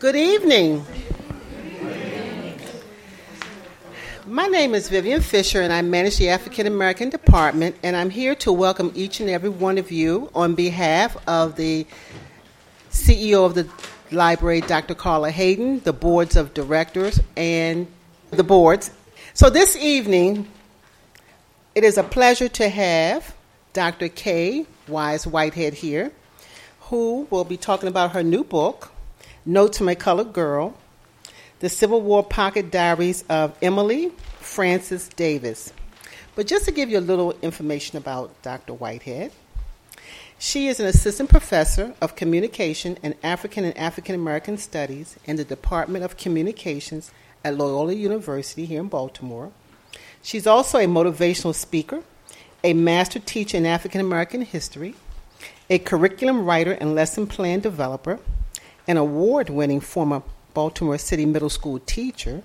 Good evening. My name is Vivian Fisher, and I manage the African American Department, and I'm here to welcome each and every one of you on behalf of the CEO of the library, Dr. Carla Hayden, the boards of directors, and the boards. So this evening, it is a pleasure to have Dr. Kaye Wise Whitehead here, who will be talking about her new book, Notes to My Colored Girl, the Civil War Pocket Diaries of Emily Frances Davis. But just to give you a little information about Dr. Whitehead, she is an assistant professor of communication and African and African American studies in the Department of Communications at Loyola University here in Baltimore. She's also a motivational speaker, a master teacher in African American history, a curriculum writer and lesson plan developer, an award winning former Baltimore City Middle School teacher,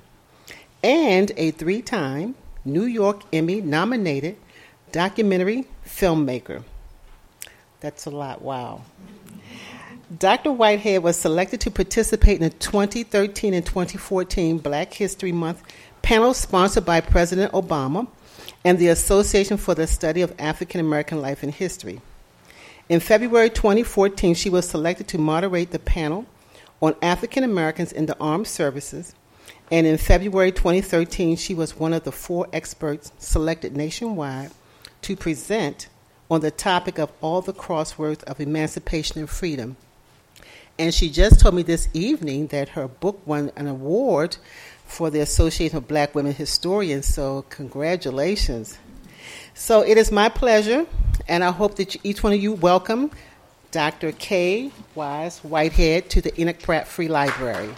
and a three time New York Emmy nominated documentary filmmaker. That's a lot, wow. Dr. Whitehead was selected to participate in the 2013 and 2014 Black History Month panel sponsored by President Obama and the Association for the Study of African American Life and History. In February 2014, she was selected to moderate the panel on African Americans in the Armed Services, and in February 2013, she was one of the four experts selected nationwide to present on the topic of all the crosswords of emancipation and freedom. And she just told me this evening that her book won an award for the Association of Black Women Historians, so congratulations. So it is my pleasure, and I hope that each one of you welcome Dr. Kaye Wise Whitehead to the Enoch Pratt Free Library.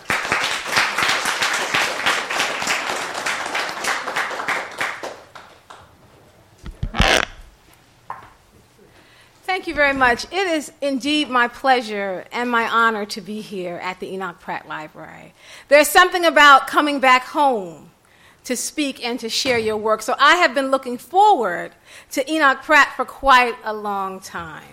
Thank you very much. It is indeed my pleasure and my honor to be here at the Enoch Pratt Library. There's something about coming back home to speak and to share your work. So I have been looking forward to Enoch Pratt for quite a long time.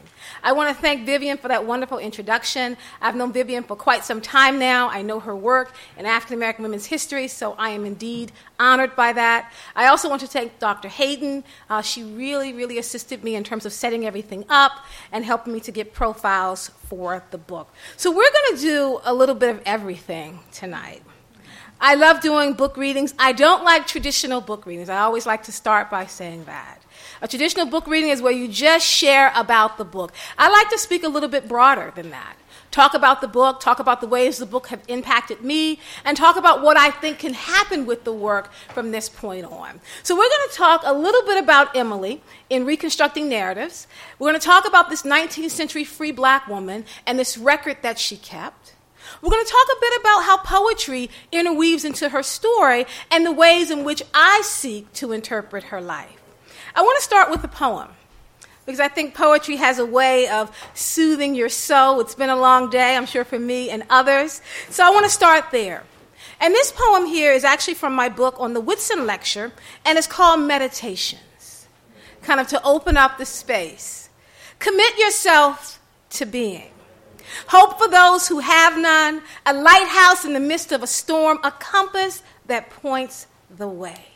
I want to thank Vivian for that wonderful introduction. I've known Vivian for quite some time now. I know her work in African American women's history, so I am indeed honored by that. I also want to thank Dr. Hayden. Uh, she really, really assisted me in terms of setting everything up and helping me to get profiles for the book. So we're going to do a little bit of everything tonight. I love doing book readings. I don't like traditional book readings. I always like to start by saying that. A traditional book reading is where you just share about the book. I like to speak a little bit broader than that. Talk about the book, talk about the ways the book have impacted me, and talk about what I think can happen with the work from this point on. So, we're going to talk a little bit about Emily in Reconstructing Narratives. We're going to talk about this 19th century free black woman and this record that she kept. We're going to talk a bit about how poetry interweaves into her story and the ways in which I seek to interpret her life. I want to start with a poem because I think poetry has a way of soothing your soul. It's been a long day, I'm sure, for me and others. So I want to start there. And this poem here is actually from my book on the Whitson Lecture, and it's called Meditations, kind of to open up the space. Commit yourself to being. Hope for those who have none, a lighthouse in the midst of a storm, a compass that points the way.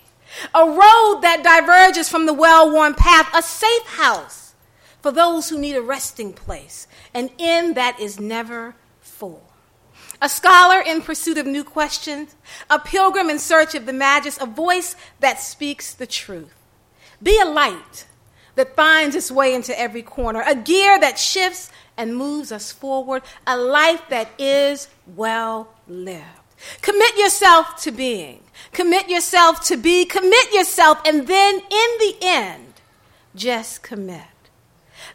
A road that diverges from the well worn path, a safe house for those who need a resting place, an inn that is never full. A scholar in pursuit of new questions, a pilgrim in search of the majesty, a voice that speaks the truth. Be a light that finds its way into every corner, a gear that shifts and moves us forward, a life that is well lived. Commit yourself to being Commit yourself to be, commit yourself, and then in the end, just commit.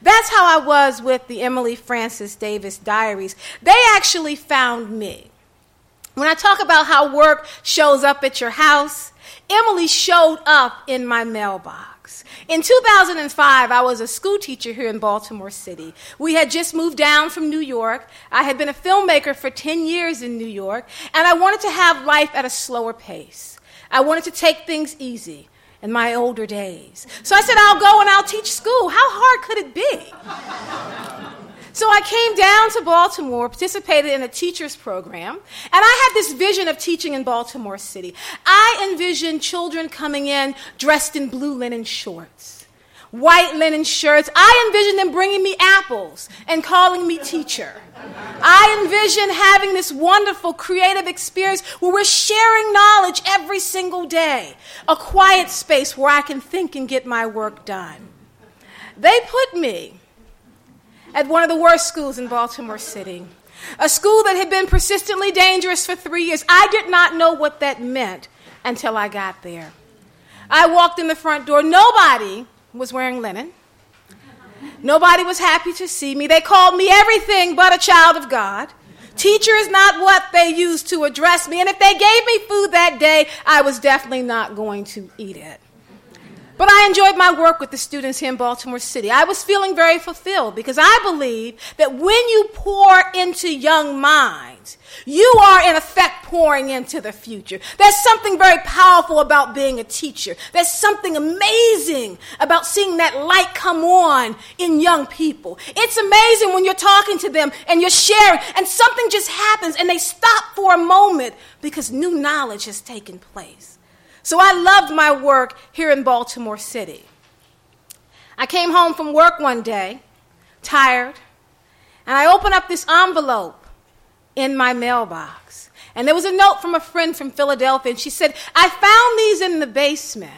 That's how I was with the Emily Frances Davis diaries. They actually found me. When I talk about how work shows up at your house, Emily showed up in my mailbox. In 2005, I was a school teacher here in Baltimore City. We had just moved down from New York. I had been a filmmaker for 10 years in New York, and I wanted to have life at a slower pace. I wanted to take things easy in my older days. So I said, I'll go and I'll teach school. How hard could it be? So I came down to Baltimore, participated in a teacher's program, and I had this vision of teaching in Baltimore City. I envisioned children coming in dressed in blue linen shorts, white linen shirts. I envisioned them bringing me apples and calling me teacher. I envision having this wonderful creative experience where we're sharing knowledge every single day, a quiet space where I can think and get my work done. They put me at one of the worst schools in Baltimore City, a school that had been persistently dangerous for three years. I did not know what that meant until I got there. I walked in the front door. Nobody was wearing linen. Nobody was happy to see me. They called me everything but a child of God. Teacher is not what they used to address me. And if they gave me food that day, I was definitely not going to eat it. But I enjoyed my work with the students here in Baltimore City. I was feeling very fulfilled because I believe that when you pour into young minds, you are in effect pouring into the future. There's something very powerful about being a teacher. There's something amazing about seeing that light come on in young people. It's amazing when you're talking to them and you're sharing and something just happens and they stop for a moment because new knowledge has taken place. So I loved my work here in Baltimore City. I came home from work one day, tired, and I opened up this envelope in my mailbox. And there was a note from a friend from Philadelphia, and she said, I found these in the basement.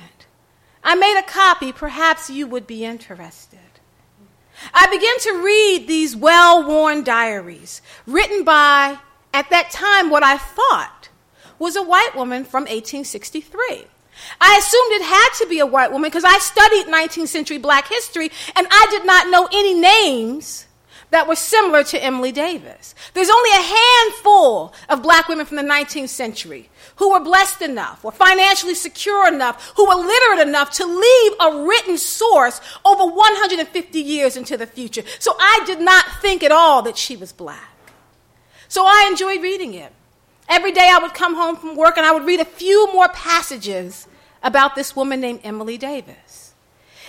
I made a copy. Perhaps you would be interested. I began to read these well worn diaries written by, at that time, what I thought was a white woman from 1863. I assumed it had to be a white woman because I studied 19th century black history and I did not know any names that were similar to Emily Davis. There's only a handful of black women from the 19th century who were blessed enough or financially secure enough, who were literate enough to leave a written source over 150 years into the future. So I did not think at all that she was black. So I enjoyed reading it. Every day I would come home from work and I would read a few more passages about this woman named Emily Davis.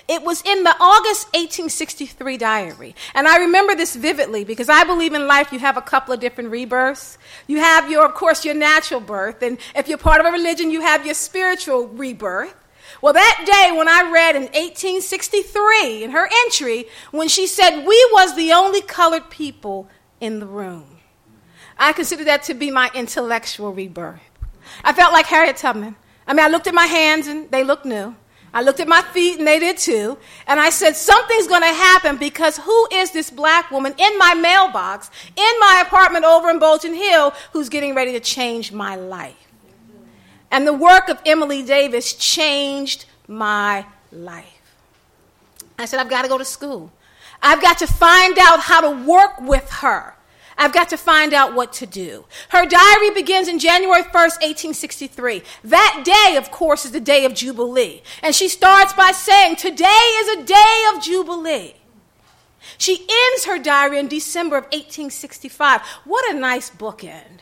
It was in the August 1863 diary. And I remember this vividly because I believe in life you have a couple of different rebirths. You have your, of course, your natural birth. And if you're part of a religion, you have your spiritual rebirth. Well, that day when I read in 1863 in her entry, when she said, We was the only colored people in the room. I consider that to be my intellectual rebirth. I felt like Harriet Tubman. I mean, I looked at my hands and they looked new. I looked at my feet and they did too. And I said, something's going to happen because who is this black woman in my mailbox, in my apartment over in Bolton Hill, who's getting ready to change my life? And the work of Emily Davis changed my life. I said, I've got to go to school. I've got to find out how to work with her. I've got to find out what to do. Her diary begins in January 1st, 1863. That day, of course, is the day of Jubilee. And she starts by saying, Today is a day of Jubilee. She ends her diary in December of 1865. What a nice bookend.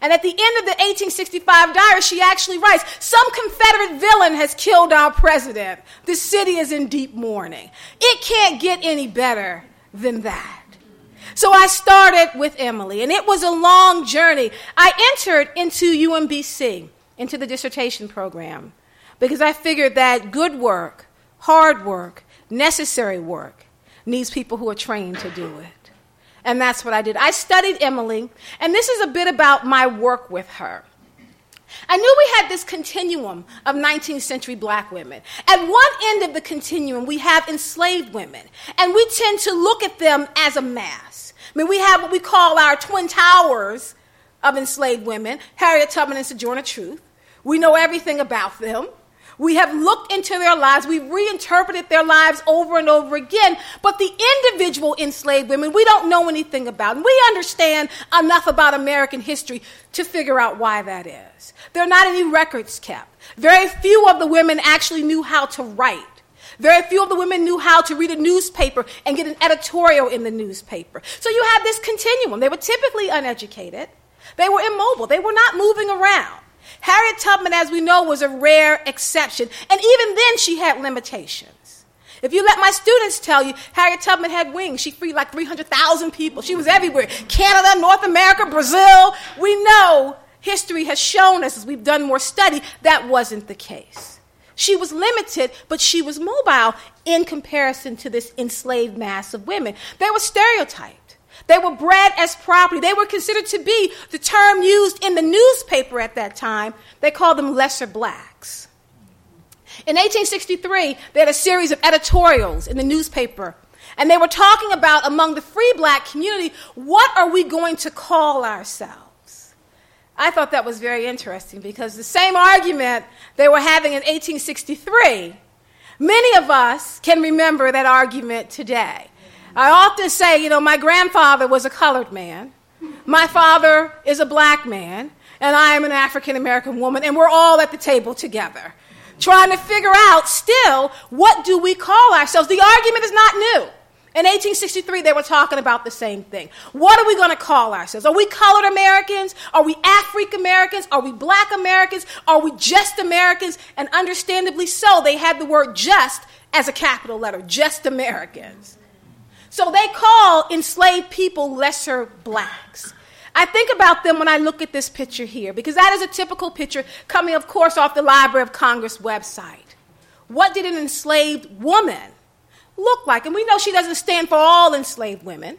And at the end of the 1865 diary, she actually writes Some Confederate villain has killed our president. The city is in deep mourning. It can't get any better than that. So I started with Emily, and it was a long journey. I entered into UMBC, into the dissertation program, because I figured that good work, hard work, necessary work needs people who are trained to do it. And that's what I did. I studied Emily, and this is a bit about my work with her. I knew we had this continuum of 19th century black women. At one end of the continuum, we have enslaved women, and we tend to look at them as a mass. I mean, we have what we call our twin towers of enslaved women Harriet Tubman and Sojourner Truth. We know everything about them. We have looked into their lives. We've reinterpreted their lives over and over again. But the individual enslaved women, we don't know anything about. And we understand enough about American history to figure out why that is. There are not any records kept. Very few of the women actually knew how to write. Very few of the women knew how to read a newspaper and get an editorial in the newspaper. So you have this continuum. They were typically uneducated, they were immobile, they were not moving around. Harriet Tubman, as we know, was a rare exception. And even then, she had limitations. If you let my students tell you, Harriet Tubman had wings. She freed like 300,000 people. She was everywhere Canada, North America, Brazil. We know history has shown us as we've done more study that wasn't the case. She was limited, but she was mobile in comparison to this enslaved mass of women. They were stereotyped. They were bred as property. They were considered to be the term used in the newspaper at that time. They called them lesser blacks. In 1863, they had a series of editorials in the newspaper, and they were talking about among the free black community what are we going to call ourselves? I thought that was very interesting because the same argument they were having in 1863, many of us can remember that argument today. I often say, you know, my grandfather was a colored man, my father is a black man, and I am an African American woman, and we're all at the table together trying to figure out still what do we call ourselves. The argument is not new. In 1863, they were talking about the same thing. What are we going to call ourselves? Are we colored Americans? Are we African Americans? Are we black Americans? Are we just Americans? And understandably so, they had the word just as a capital letter, just Americans. So they call enslaved people lesser blacks. I think about them when I look at this picture here, because that is a typical picture coming, of course, off the Library of Congress website. What did an enslaved woman look like? And we know she doesn't stand for all enslaved women,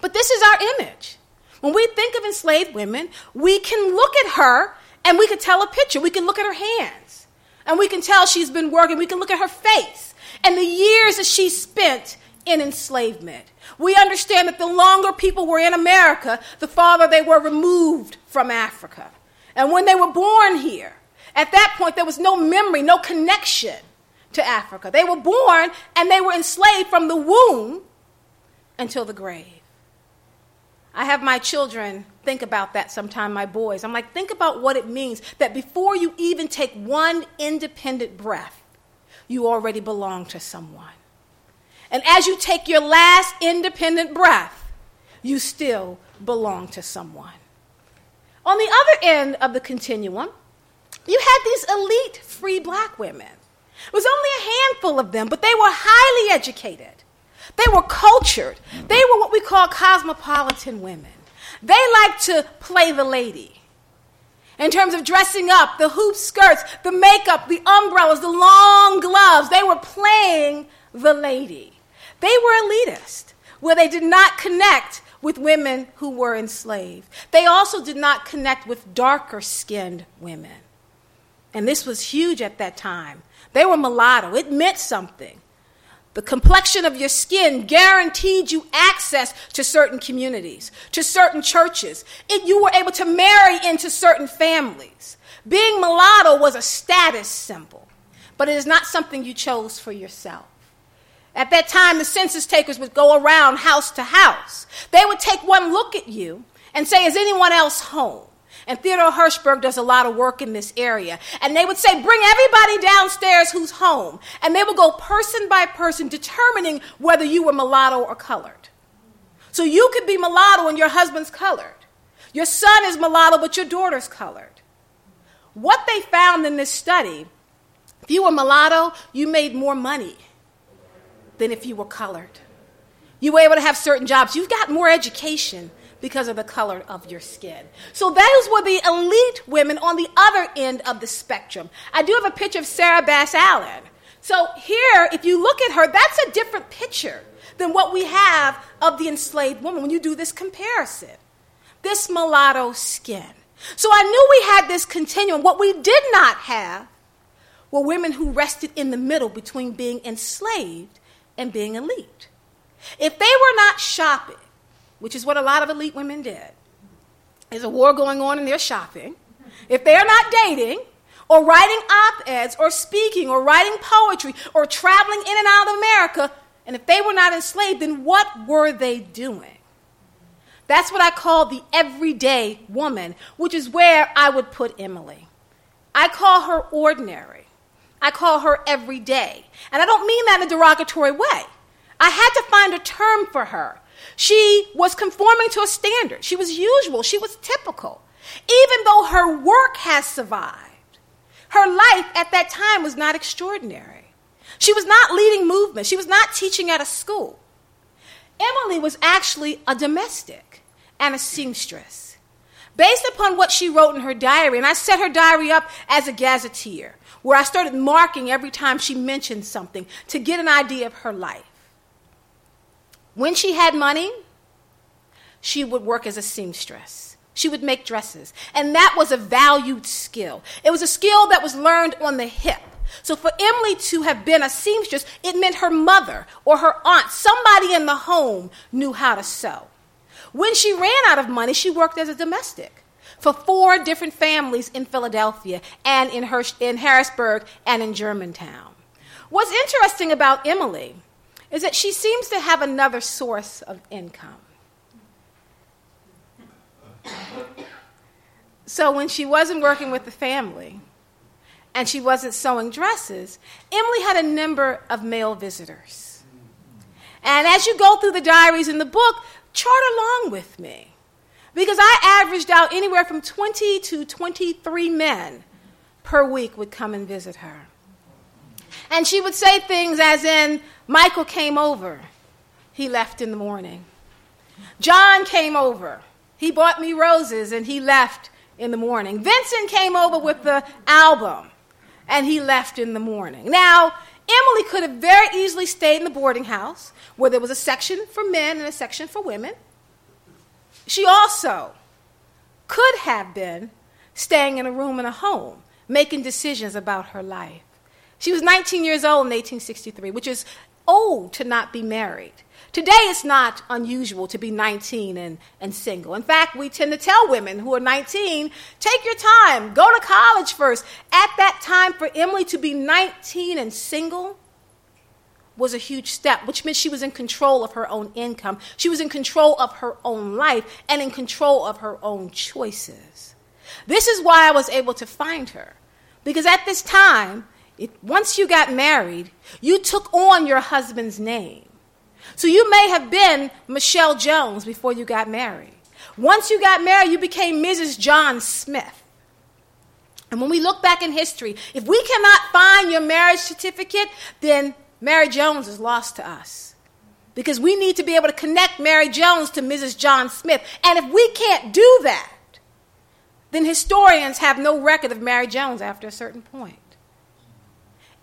but this is our image. When we think of enslaved women, we can look at her and we can tell a picture. We can look at her hands and we can tell she's been working. We can look at her face and the years that she spent in enslavement. We understand that the longer people were in America, the farther they were removed from Africa. And when they were born here, at that point, there was no memory, no connection to Africa. They were born and they were enslaved from the womb until the grave. I have my children think about that sometime, my boys. I'm like, think about what it means that before you even take one independent breath, you already belong to someone. And as you take your last independent breath, you still belong to someone. On the other end of the continuum, you had these elite free black women. It was only a handful of them, but they were highly educated. They were cultured. They were what we call cosmopolitan women. They liked to play the lady. In terms of dressing up, the hoop skirts, the makeup, the umbrellas, the long gloves, they were playing the lady. They were elitist, where they did not connect with women who were enslaved. They also did not connect with darker skinned women. And this was huge at that time. They were mulatto, it meant something. The complexion of your skin guaranteed you access to certain communities, to certain churches. It, you were able to marry into certain families. Being mulatto was a status symbol, but it is not something you chose for yourself. At that time, the census takers would go around house to house. They would take one look at you and say, Is anyone else home? And Theodore Hershberg does a lot of work in this area. And they would say, Bring everybody downstairs who's home. And they would go person by person, determining whether you were mulatto or colored. So you could be mulatto and your husband's colored. Your son is mulatto, but your daughter's colored. What they found in this study, if you were mulatto, you made more money than if you were colored. You were able to have certain jobs. You've got more education because of the color of your skin. So those were the elite women on the other end of the spectrum. I do have a picture of Sarah Bass Allen. So here, if you look at her, that's a different picture than what we have of the enslaved woman when you do this comparison. This mulatto skin. So I knew we had this continuum. What we did not have were women who rested in the middle between being enslaved and being elite. If they were not shopping, which is what a lot of elite women did, there's a war going on and they're shopping. If they're not dating, or writing op eds, or speaking, or writing poetry, or traveling in and out of America, and if they were not enslaved, then what were they doing? That's what I call the everyday woman, which is where I would put Emily. I call her ordinary. I call her every day. And I don't mean that in a derogatory way. I had to find a term for her. She was conforming to a standard. She was usual. She was typical. Even though her work has survived, her life at that time was not extraordinary. She was not leading movement. She was not teaching at a school. Emily was actually a domestic and a seamstress. Based upon what she wrote in her diary, and I set her diary up as a gazetteer, where I started marking every time she mentioned something to get an idea of her life. When she had money, she would work as a seamstress. She would make dresses. And that was a valued skill. It was a skill that was learned on the hip. So for Emily to have been a seamstress, it meant her mother or her aunt, somebody in the home, knew how to sew. When she ran out of money, she worked as a domestic for four different families in Philadelphia and in, Her- in Harrisburg and in Germantown. What's interesting about Emily is that she seems to have another source of income. So when she wasn't working with the family and she wasn't sewing dresses, Emily had a number of male visitors. And as you go through the diaries in the book, chart along with me. Because I averaged out anywhere from 20 to 23 men per week would come and visit her. And she would say things as in, Michael came over, he left in the morning. John came over, he bought me roses and he left in the morning. Vincent came over with the album and he left in the morning. Now, Emily could have very easily stayed in the boarding house where there was a section for men and a section for women. She also could have been staying in a room in a home, making decisions about her life. She was 19 years old in 1863, which is old to not be married. Today, it's not unusual to be 19 and, and single. In fact, we tend to tell women who are 19, take your time, go to college first. At that time, for Emily to be 19 and single was a huge step, which meant she was in control of her own income. She was in control of her own life and in control of her own choices. This is why I was able to find her. Because at this time, it, once you got married, you took on your husband's name. So you may have been Michelle Jones before you got married. Once you got married, you became Mrs. John Smith. And when we look back in history, if we cannot find your marriage certificate, then Mary Jones is lost to us. Because we need to be able to connect Mary Jones to Mrs. John Smith. And if we can't do that, then historians have no record of Mary Jones after a certain point.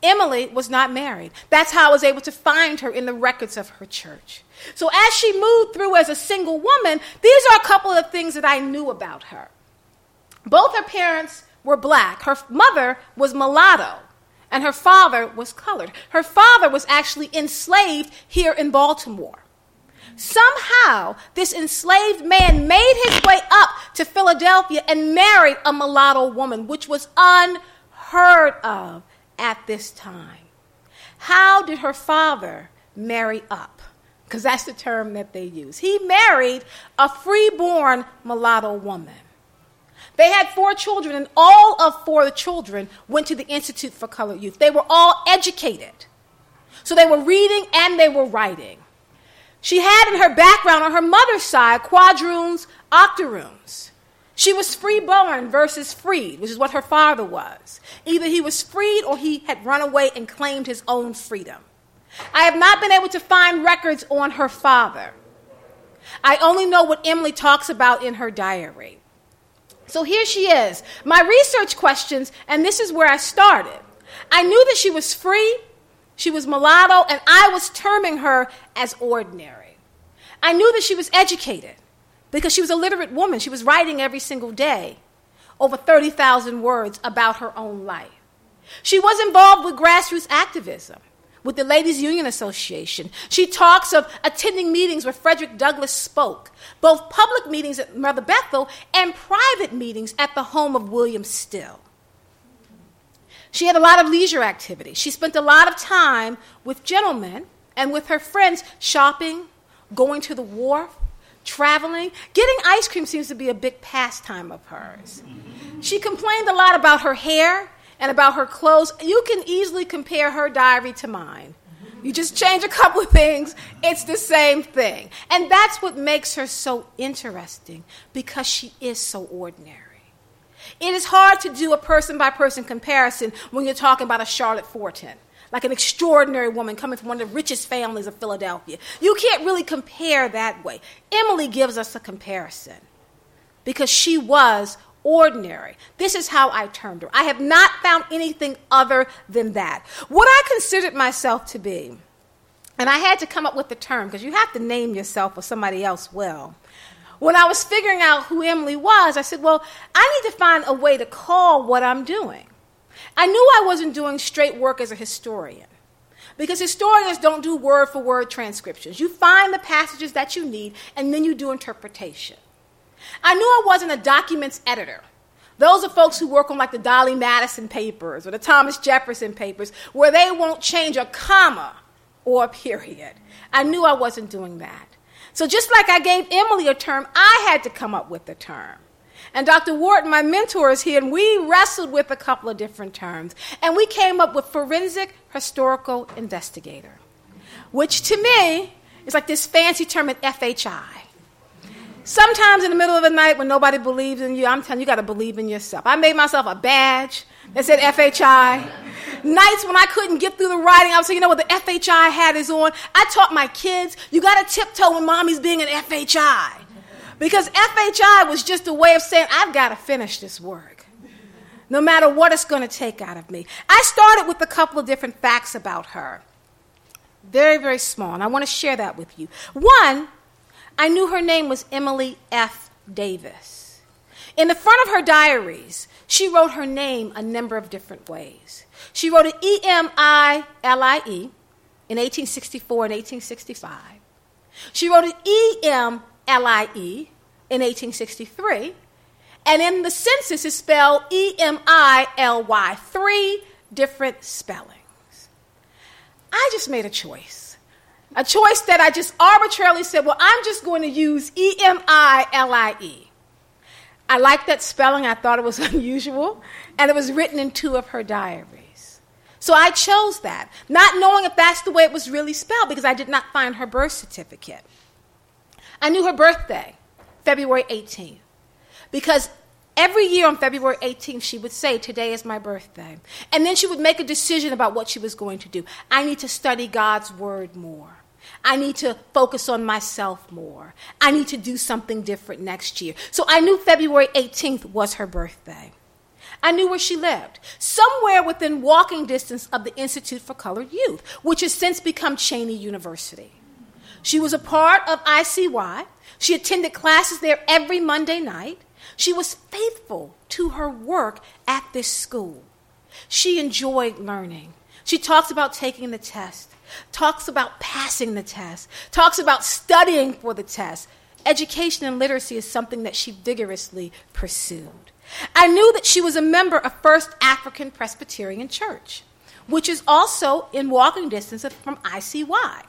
Emily was not married. That's how I was able to find her in the records of her church. So as she moved through as a single woman, these are a couple of things that I knew about her. Both her parents were black. Her mother was mulatto, and her father was colored. Her father was actually enslaved here in Baltimore. Somehow, this enslaved man made his way up to Philadelphia and married a mulatto woman, which was unheard of at this time. How did her father marry up? Because that's the term that they use. He married a freeborn mulatto woman. They had four children, and all of four the children went to the Institute for Colored Youth. They were all educated. So they were reading and they were writing. She had in her background on her mother's side quadroons, octoroons. She was freeborn versus freed, which is what her father was. Either he was freed or he had run away and claimed his own freedom. I have not been able to find records on her father. I only know what Emily talks about in her diary. So here she is. My research questions, and this is where I started. I knew that she was free, she was mulatto, and I was terming her as ordinary. I knew that she was educated because she was a literate woman. She was writing every single day over 30,000 words about her own life. She was involved with grassroots activism with the Ladies Union Association. She talks of attending meetings where Frederick Douglass spoke, both public meetings at Mother Bethel and private meetings at the home of William Still. She had a lot of leisure activities. She spent a lot of time with gentlemen and with her friends shopping, going to the wharf, traveling. Getting ice cream seems to be a big pastime of hers. She complained a lot about her hair and about her clothes. You can easily compare her diary to mine. You just change a couple of things, it's the same thing. And that's what makes her so interesting because she is so ordinary. It is hard to do a person by person comparison when you're talking about a Charlotte Forten like an extraordinary woman coming from one of the richest families of Philadelphia. You can't really compare that way. Emily gives us a comparison because she was ordinary. This is how I termed her. I have not found anything other than that. What I considered myself to be, and I had to come up with the term because you have to name yourself or somebody else will. When I was figuring out who Emily was, I said, well, I need to find a way to call what I'm doing. I knew I wasn't doing straight work as a historian because historians don't do word for word transcriptions. You find the passages that you need and then you do interpretation. I knew I wasn't a documents editor. Those are folks who work on like the Dolley Madison papers or the Thomas Jefferson papers where they won't change a comma or a period. I knew I wasn't doing that. So just like I gave Emily a term, I had to come up with a term. And Dr. Wharton, my mentor, is here, and we wrestled with a couple of different terms. And we came up with forensic historical investigator, which to me is like this fancy term at FHI. Sometimes in the middle of the night when nobody believes in you, I'm telling you, you got to believe in yourself. I made myself a badge that said FHI. Nights when I couldn't get through the writing, I was saying, you know what, the FHI hat is on. I taught my kids, you got to tiptoe when mommy's being an FHI. Because FHI was just a way of saying, I've got to finish this work, no matter what it's going to take out of me. I started with a couple of different facts about her. Very, very small, and I want to share that with you. One, I knew her name was Emily F. Davis. In the front of her diaries, she wrote her name a number of different ways. She wrote it E M I L I E in 1864 and 1865. She wrote it E M L I E in 1863. And in the census, it's spelled E M I L Y, three different spellings. I just made a choice. A choice that I just arbitrarily said, well, I'm just going to use E M I L I E. I liked that spelling, I thought it was unusual, and it was written in two of her diaries. So I chose that, not knowing if that's the way it was really spelled because I did not find her birth certificate. I knew her birthday, February 18th, because every year on February 18th, she would say, Today is my birthday. And then she would make a decision about what she was going to do. I need to study God's word more. I need to focus on myself more. I need to do something different next year. So I knew February 18th was her birthday. I knew where she lived, somewhere within walking distance of the Institute for Colored Youth, which has since become Cheyney University. She was a part of ICY. She attended classes there every Monday night. She was faithful to her work at this school. She enjoyed learning. She talks about taking the test, talks about passing the test, talks about studying for the test. Education and literacy is something that she vigorously pursued. I knew that she was a member of First African Presbyterian Church, which is also in walking distance from ICY.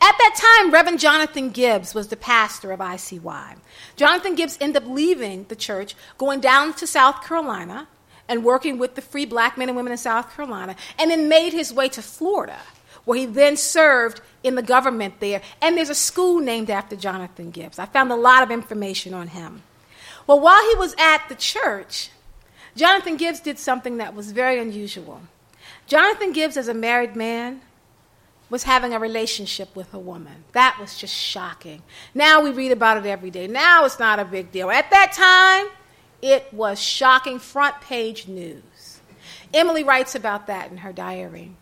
At that time, Reverend Jonathan Gibbs was the pastor of ICY. Jonathan Gibbs ended up leaving the church, going down to South Carolina and working with the free black men and women in South Carolina, and then made his way to Florida, where he then served in the government there. And there's a school named after Jonathan Gibbs. I found a lot of information on him. Well, while he was at the church, Jonathan Gibbs did something that was very unusual. Jonathan Gibbs, as a married man, was having a relationship with a woman. That was just shocking. Now we read about it every day. Now it's not a big deal. At that time, it was shocking front page news. Emily writes about that in her diary.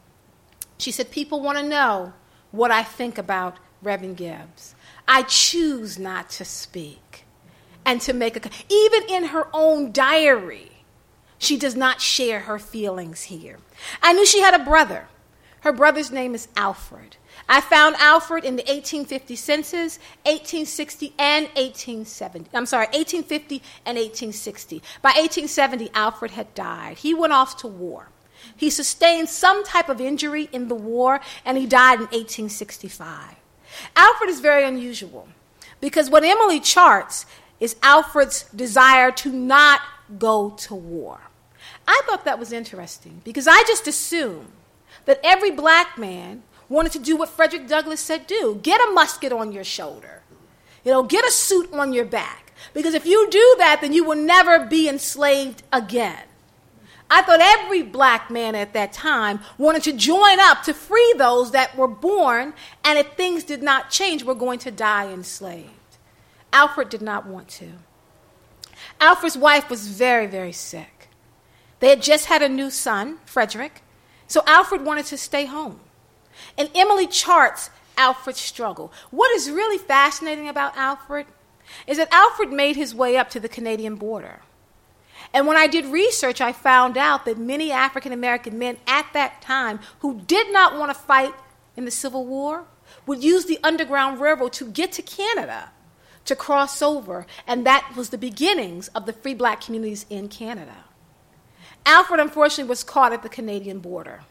She said, People want to know what I think about Reverend Gibbs. I choose not to speak and to make a. Even in her own diary, she does not share her feelings here. I knew she had a brother her brother's name is Alfred. I found Alfred in the 1850 census, 1860 and 1870. I'm sorry, 1850 and 1860. By 1870, Alfred had died. He went off to war. He sustained some type of injury in the war, and he died in 1865. Alfred is very unusual because what Emily charts is Alfred's desire to not go to war. I thought that was interesting because I just assumed that every black man wanted to do what Frederick Douglass said do get a musket on your shoulder, you know, get a suit on your back. Because if you do that, then you will never be enslaved again. I thought every black man at that time wanted to join up to free those that were born, and if things did not change, were going to die enslaved. Alfred did not want to. Alfred's wife was very, very sick. They had just had a new son, Frederick, so Alfred wanted to stay home. And Emily charts Alfred's struggle. What is really fascinating about Alfred is that Alfred made his way up to the Canadian border. And when I did research, I found out that many African American men at that time who did not want to fight in the Civil War would use the Underground Railroad to get to Canada to cross over, and that was the beginnings of the free black communities in Canada. Alfred, unfortunately, was caught at the Canadian border.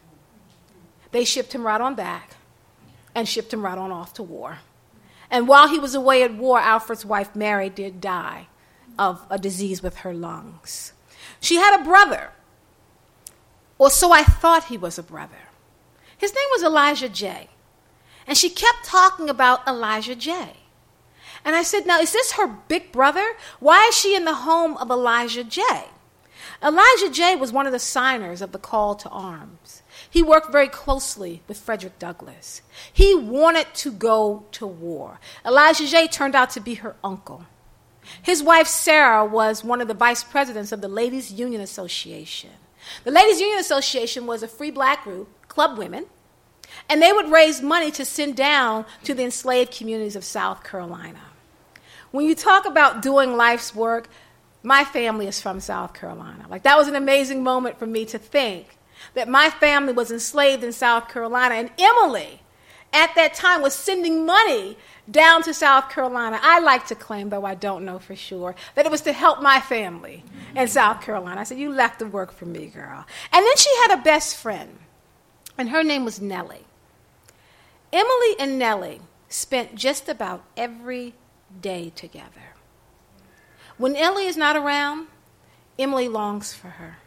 They shipped him right on back and shipped him right on off to war. And while he was away at war, Alfred's wife, Mary, did die of a disease with her lungs. She had a brother, or so I thought he was a brother. His name was Elijah J. And she kept talking about Elijah J. And I said, Now, is this her big brother? Why is she in the home of Elijah J? Elijah J was one of the signers of the call to arms. He worked very closely with Frederick Douglass. He wanted to go to war. Elijah J turned out to be her uncle. His wife, Sarah, was one of the vice presidents of the Ladies Union Association. The Ladies Union Association was a free black group, club women, and they would raise money to send down to the enslaved communities of South Carolina. When you talk about doing life's work, my family is from South Carolina. Like, that was an amazing moment for me to think that my family was enslaved in South Carolina, and Emily, at that time, was sending money down to South Carolina. I like to claim, though I don't know for sure, that it was to help my family in South Carolina. I said, You left the work for me, girl. And then she had a best friend, and her name was Nellie. Emily and Nellie spent just about every day together. When Nellie is not around, Emily longs for her.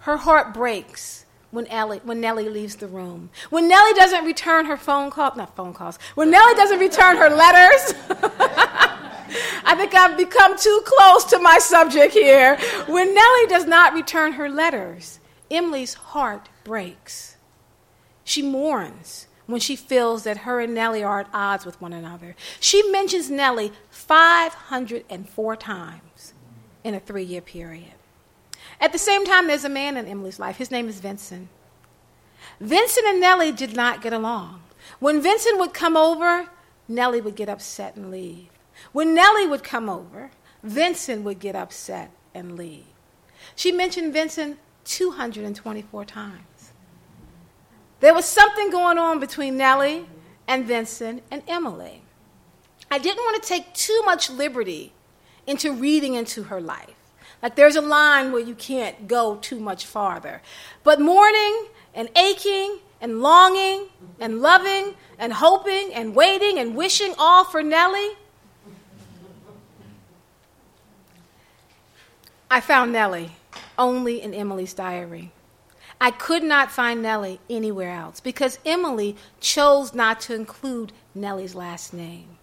Her heart breaks when, Ellie, when Nellie leaves the room. When Nellie doesn't return her phone call, not phone calls, when Nellie doesn't return her letters, I think I've become too close to my subject here. When Nellie does not return her letters, Emily's heart breaks. She mourns when she feels that her and Nellie are at odds with one another. She mentions Nellie 504 times in a three year period. At the same time, there's a man in Emily's life. His name is Vincent. Vincent and Nellie did not get along. When Vincent would come over, Nellie would get upset and leave. When Nellie would come over, Vincent would get upset and leave. She mentioned Vincent 224 times. There was something going on between Nellie and Vincent and Emily. I didn't want to take too much liberty into reading into her life. Like there's a line where you can't go too much farther. But mourning and aching and longing and loving and hoping and waiting and wishing all for Nellie. I found Nellie only in Emily's diary. I could not find Nellie anywhere else because Emily chose not to include Nellie's last name.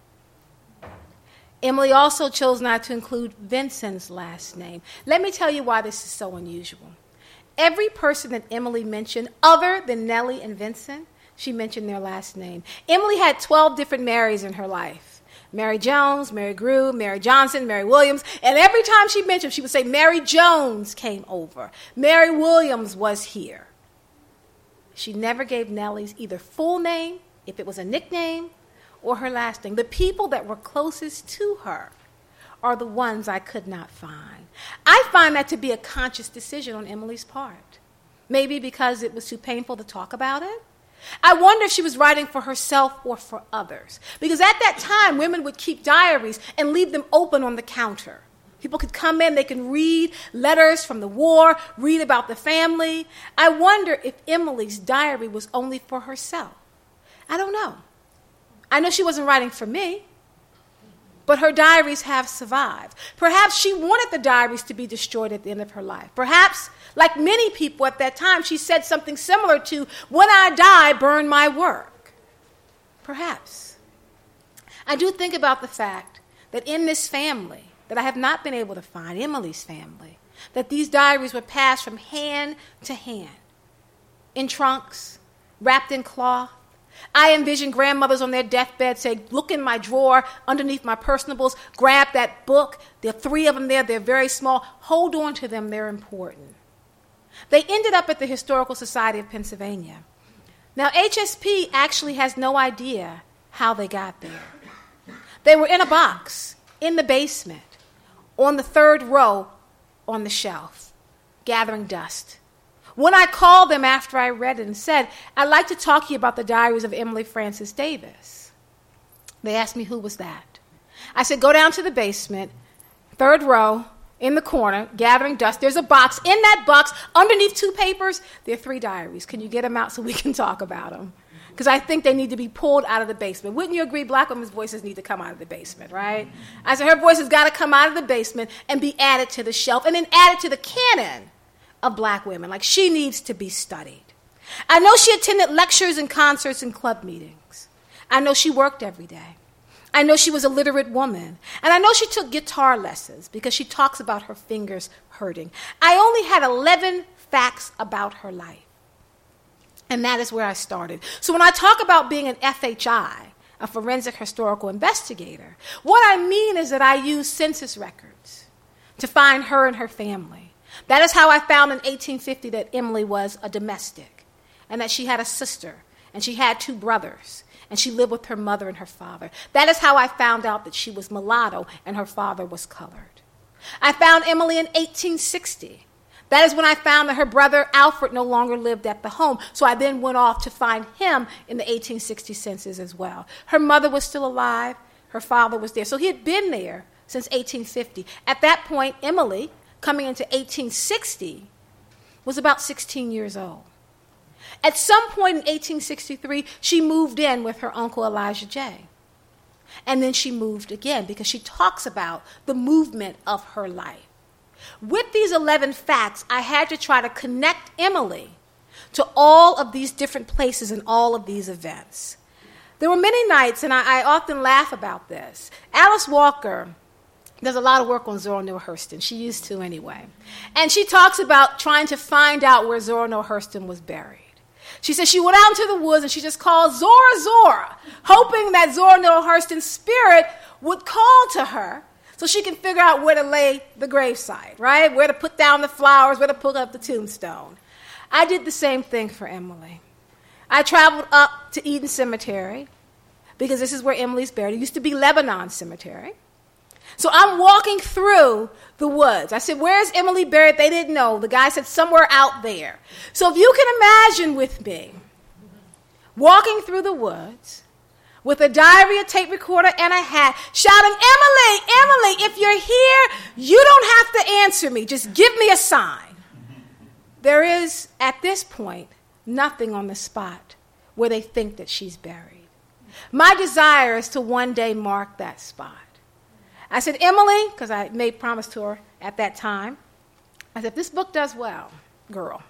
Emily also chose not to include Vincent's last name. Let me tell you why this is so unusual. Every person that Emily mentioned, other than Nellie and Vincent, she mentioned their last name. Emily had 12 different Marys in her life. Mary Jones, Mary Grew, Mary Johnson, Mary Williams, and every time she mentioned, she would say, Mary Jones came over. Mary Williams was here. She never gave Nellie's either full name, if it was a nickname, or her last name. The people that were closest to her are the ones I could not find. I find that to be a conscious decision on Emily's part. Maybe because it was too painful to talk about it. I wonder if she was writing for herself or for others. Because at that time, women would keep diaries and leave them open on the counter. People could come in, they can read letters from the war, read about the family. I wonder if Emily's diary was only for herself. I don't know. I know she wasn't writing for me, but her diaries have survived. Perhaps she wanted the diaries to be destroyed at the end of her life. Perhaps, like many people at that time, she said something similar to, When I die, burn my work. Perhaps. I do think about the fact that in this family, that I have not been able to find, Emily's family, that these diaries were passed from hand to hand in trunks, wrapped in cloth. I envision grandmothers on their deathbed saying, Look in my drawer underneath my personables, grab that book. There are three of them there, they're very small. Hold on to them, they're important. They ended up at the Historical Society of Pennsylvania. Now, HSP actually has no idea how they got there. They were in a box in the basement, on the third row on the shelf, gathering dust. When I called them after I read it and said, I'd like to talk to you about the diaries of Emily Frances Davis, they asked me who was that. I said, Go down to the basement, third row, in the corner, gathering dust. There's a box. In that box, underneath two papers, there are three diaries. Can you get them out so we can talk about them? Because I think they need to be pulled out of the basement. Wouldn't you agree? Black women's voices need to come out of the basement, right? I said her voice has got to come out of the basement and be added to the shelf and then added to the canon of black women. Like she needs to be studied. I know she attended lectures and concerts and club meetings. I know she worked every day. I know she was a literate woman. And I know she took guitar lessons because she talks about her fingers hurting. I only had 11 facts about her life. And that is where I started. So when I talk about being an FHI, a forensic historical investigator, what I mean is that I use census records to find her and her family. That is how I found in 1850 that Emily was a domestic and that she had a sister and she had two brothers and she lived with her mother and her father. That is how I found out that she was mulatto and her father was colored. I found Emily in 1860. That is when I found that her brother Alfred no longer lived at the home. So I then went off to find him in the 1860 census as well. Her mother was still alive, her father was there. So he had been there since 1850. At that point, Emily, coming into 1860, was about 16 years old. At some point in 1863, she moved in with her uncle Elijah J. And then she moved again because she talks about the movement of her life. With these 11 facts, I had to try to connect Emily to all of these different places and all of these events. There were many nights, and I, I often laugh about this. Alice Walker does a lot of work on Zora Neale Hurston. She used to anyway. And she talks about trying to find out where Zora Neale Hurston was buried. She says she went out into the woods and she just called Zora, Zora, hoping that Zora Neale Hurston's spirit would call to her so she can figure out where to lay the gravesite, right? Where to put down the flowers, where to put up the tombstone. I did the same thing for Emily. I traveled up to Eden Cemetery because this is where Emily's buried. It used to be Lebanon Cemetery. So I'm walking through the woods. I said, Where's Emily Barrett? They didn't know. The guy said, Somewhere out there. So if you can imagine with me, walking through the woods with a diary, a tape recorder, and a hat, shouting, Emily, Emily, if you're here, you don't have to answer me. Just give me a sign. There is, at this point, nothing on the spot where they think that she's buried. My desire is to one day mark that spot. I said, Emily, because I made promise to her at that time, I said, if this book does well, girl,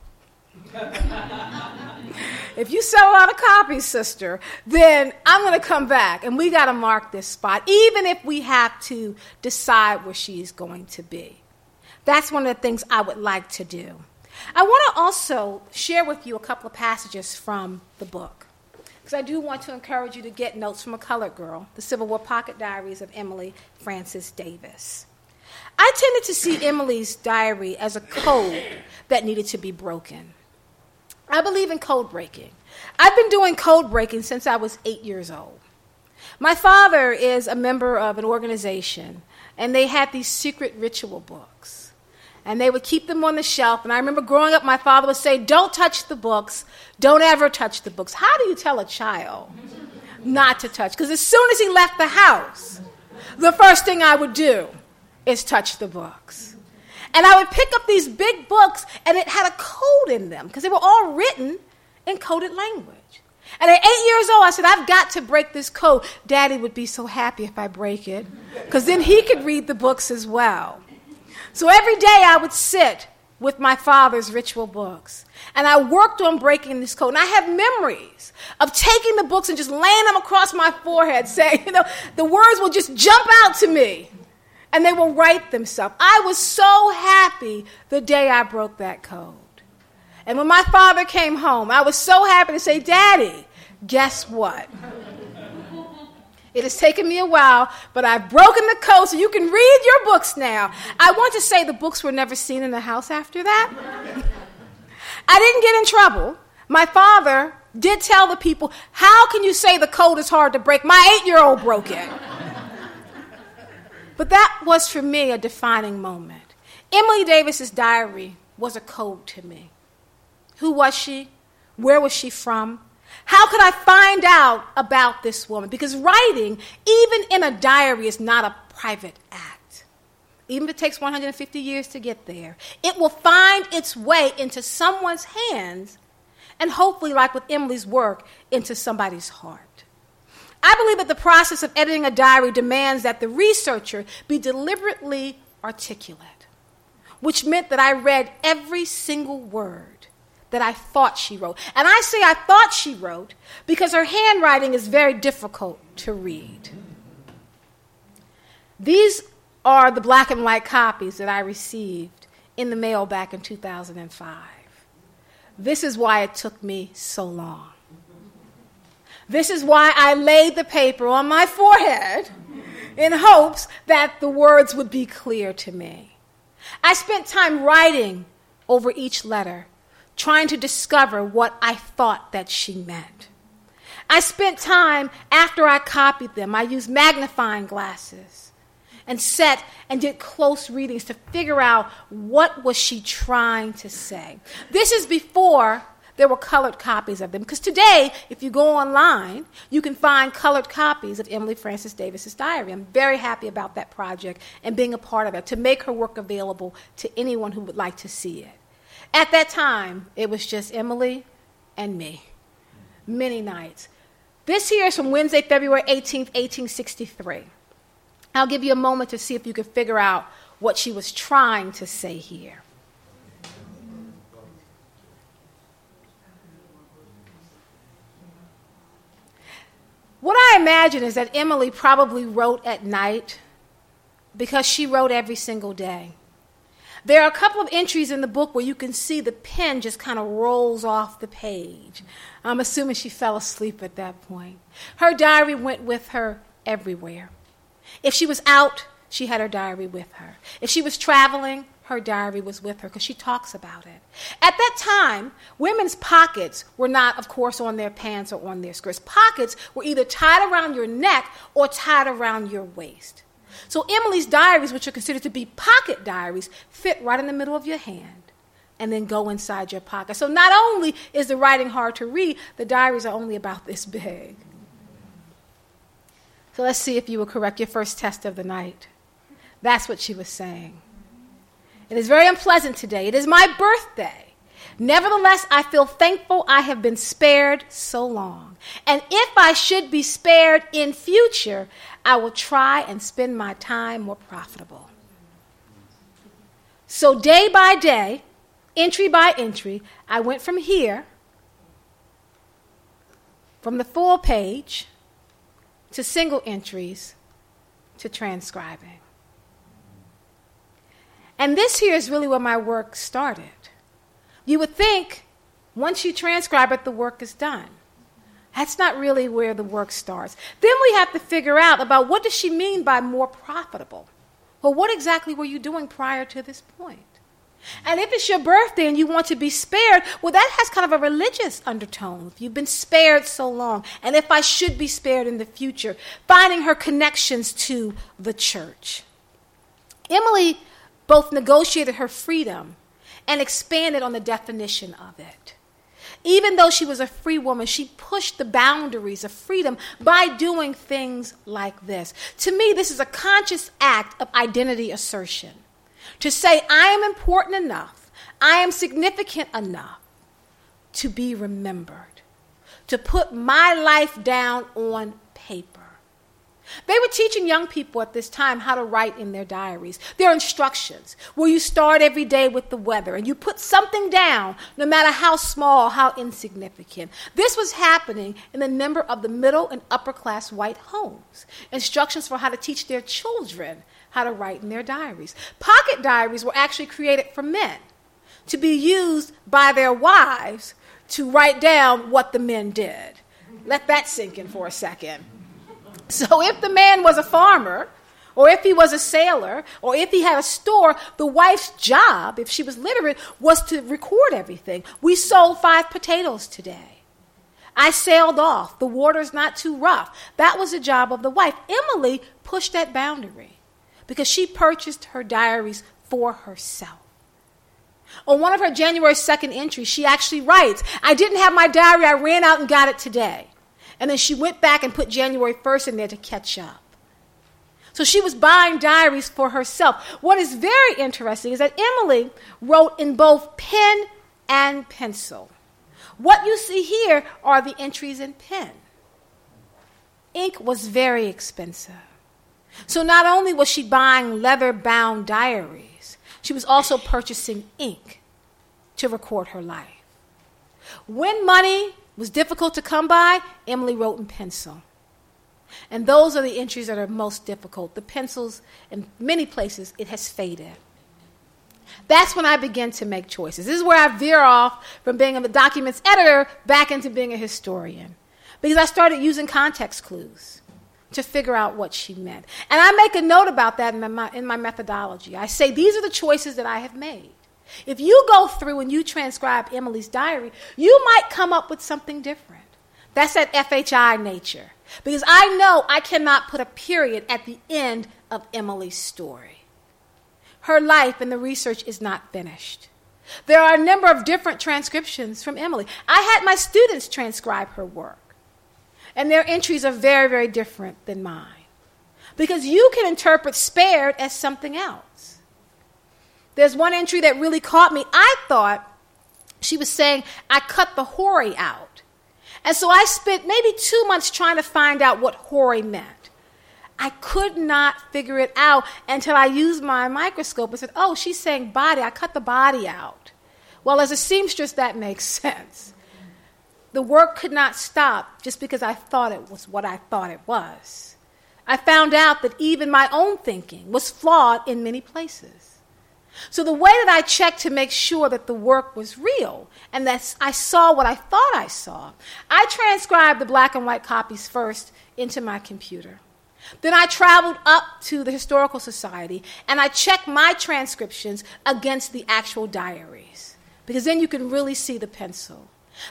if you sell a lot of copies, sister, then I'm going to come back and we got to mark this spot, even if we have to decide where she's going to be. That's one of the things I would like to do. I want to also share with you a couple of passages from the book because I do want to encourage you to get notes from a colored girl, the Civil War Pocket Diaries of Emily Frances Davis. I tended to see Emily's diary as a code that needed to be broken. I believe in code breaking. I've been doing code breaking since I was eight years old. My father is a member of an organization, and they had these secret ritual books and they would keep them on the shelf. And I remember growing up, my father would say, Don't touch the books. Don't ever touch the books. How do you tell a child not to touch? Because as soon as he left the house, the first thing I would do is touch the books. And I would pick up these big books, and it had a code in them because they were all written in coded language. And at eight years old, I said, I've got to break this code. Daddy would be so happy if I break it because then he could read the books as well. So every day I would sit with my father's ritual books. And I worked on breaking this code. And I have memories of taking the books and just laying them across my forehead, saying, you know, the words will just jump out to me. and they will write themselves. I was so happy the day I broke that code. And when my father came home, I was so happy to say, Daddy, guess what? It has taken me a while, but I've broken the code so you can read your books now. I want to say the books were never seen in the house after that. I didn't get in trouble. My father did tell the people, How can you say the code is hard to break? My eight year old broke it. but that was for me a defining moment. Emily Davis's diary was a code to me. Who was she? Where was she from? How could I find out about this woman? Because writing, even in a diary, is not a private act. Even if it takes 150 years to get there, it will find its way into someone's hands and hopefully, like with Emily's work, into somebody's heart. I believe that the process of editing a diary demands that the researcher be deliberately articulate, which meant that I read every single word that I thought she wrote. And I say I thought she wrote because her handwriting is very difficult to read. These are the black and white copies that I received in the mail back in 2005. This is why it took me so long. This is why I laid the paper on my forehead in hopes that the words would be clear to me. I spent time writing over each letter, trying to discover what I thought that she meant. I spent time after I copied them, I used magnifying glasses and sat and did close readings to figure out what was she trying to say. This is before there were colored copies of them because today if you go online you can find colored copies of emily frances davis's diary i'm very happy about that project and being a part of it to make her work available to anyone who would like to see it at that time it was just emily and me many nights this here is from wednesday february 18th 1863 I'll give you a moment to see if you can figure out what she was trying to say here. What I imagine is that Emily probably wrote at night because she wrote every single day. There are a couple of entries in the book where you can see the pen just kind of rolls off the page. I'm assuming she fell asleep at that point. Her diary went with her everywhere. If she was out, she had her diary with her. If she was traveling, her diary was with her because she talks about it. At that time, women's pockets were not, of course, on their pants or on their skirts. Pockets were either tied around your neck or tied around your waist. So Emily's diaries, which are considered to be pocket diaries, fit right in the middle of your hand and then go inside your pocket. So not only is the writing hard to read, the diaries are only about this big. So let's see if you will correct your first test of the night. That's what she was saying. It is very unpleasant today. It is my birthday. Nevertheless, I feel thankful I have been spared so long. And if I should be spared in future, I will try and spend my time more profitable. So day by day, entry by entry, I went from here, from the full page, to single entries to transcribing. And this here is really where my work started. You would think once you transcribe it, the work is done. That's not really where the work starts. Then we have to figure out about what does she mean by more profitable? Well, what exactly were you doing prior to this point? And if it's your birthday and you want to be spared, well, that has kind of a religious undertone. If you've been spared so long, and if I should be spared in the future, finding her connections to the church. Emily both negotiated her freedom and expanded on the definition of it. Even though she was a free woman, she pushed the boundaries of freedom by doing things like this. To me, this is a conscious act of identity assertion to say, I am important enough, I am significant enough to be remembered, to put my life down on. They were teaching young people at this time how to write in their diaries. Their instructions, where you start every day with the weather and you put something down, no matter how small, how insignificant. This was happening in a number of the middle and upper class white homes. Instructions for how to teach their children how to write in their diaries. Pocket diaries were actually created for men to be used by their wives to write down what the men did. Let that sink in for a second. So if the man was a farmer, or if he was a sailor, or if he had a store, the wife's job, if she was literate, was to record everything. We sold five potatoes today. I sailed off. The water's not too rough. That was the job of the wife. Emily pushed that boundary because she purchased her diaries for herself. On one of her January 2nd entries, she actually writes, I didn't have my diary, I ran out and got it today. And then she went back and put January 1st in there to catch up. So she was buying diaries for herself. What is very interesting is that Emily wrote in both pen and pencil. What you see here are the entries in pen. Ink was very expensive. So not only was she buying leather bound diaries, she was also purchasing ink to record her life. When money was difficult to come by, Emily wrote in pencil. And those are the entries that are most difficult. The pencils, in many places, it has faded. That's when I begin to make choices. This is where I veer off from being a documents editor back into being a historian. Because I started using context clues to figure out what she meant. And I make a note about that in my, in my methodology. I say, these are the choices that I have made. If you go through and you transcribe Emily's diary, you might come up with something different. That's that FHI nature. Because I know I cannot put a period at the end of Emily's story. Her life and the research is not finished. There are a number of different transcriptions from Emily. I had my students transcribe her work, and their entries are very, very different than mine. Because you can interpret spared as something else. There's one entry that really caught me. I thought she was saying, I cut the hoary out. And so I spent maybe two months trying to find out what hoary meant. I could not figure it out until I used my microscope and said, Oh, she's saying body. I cut the body out. Well, as a seamstress, that makes sense. The work could not stop just because I thought it was what I thought it was. I found out that even my own thinking was flawed in many places. So the way that I checked to make sure that the work was real and that I saw what I thought I saw, I transcribed the black and white copies first into my computer. Then I traveled up to the Historical Society and I checked my transcriptions against the actual diaries because then you can really see the pencil.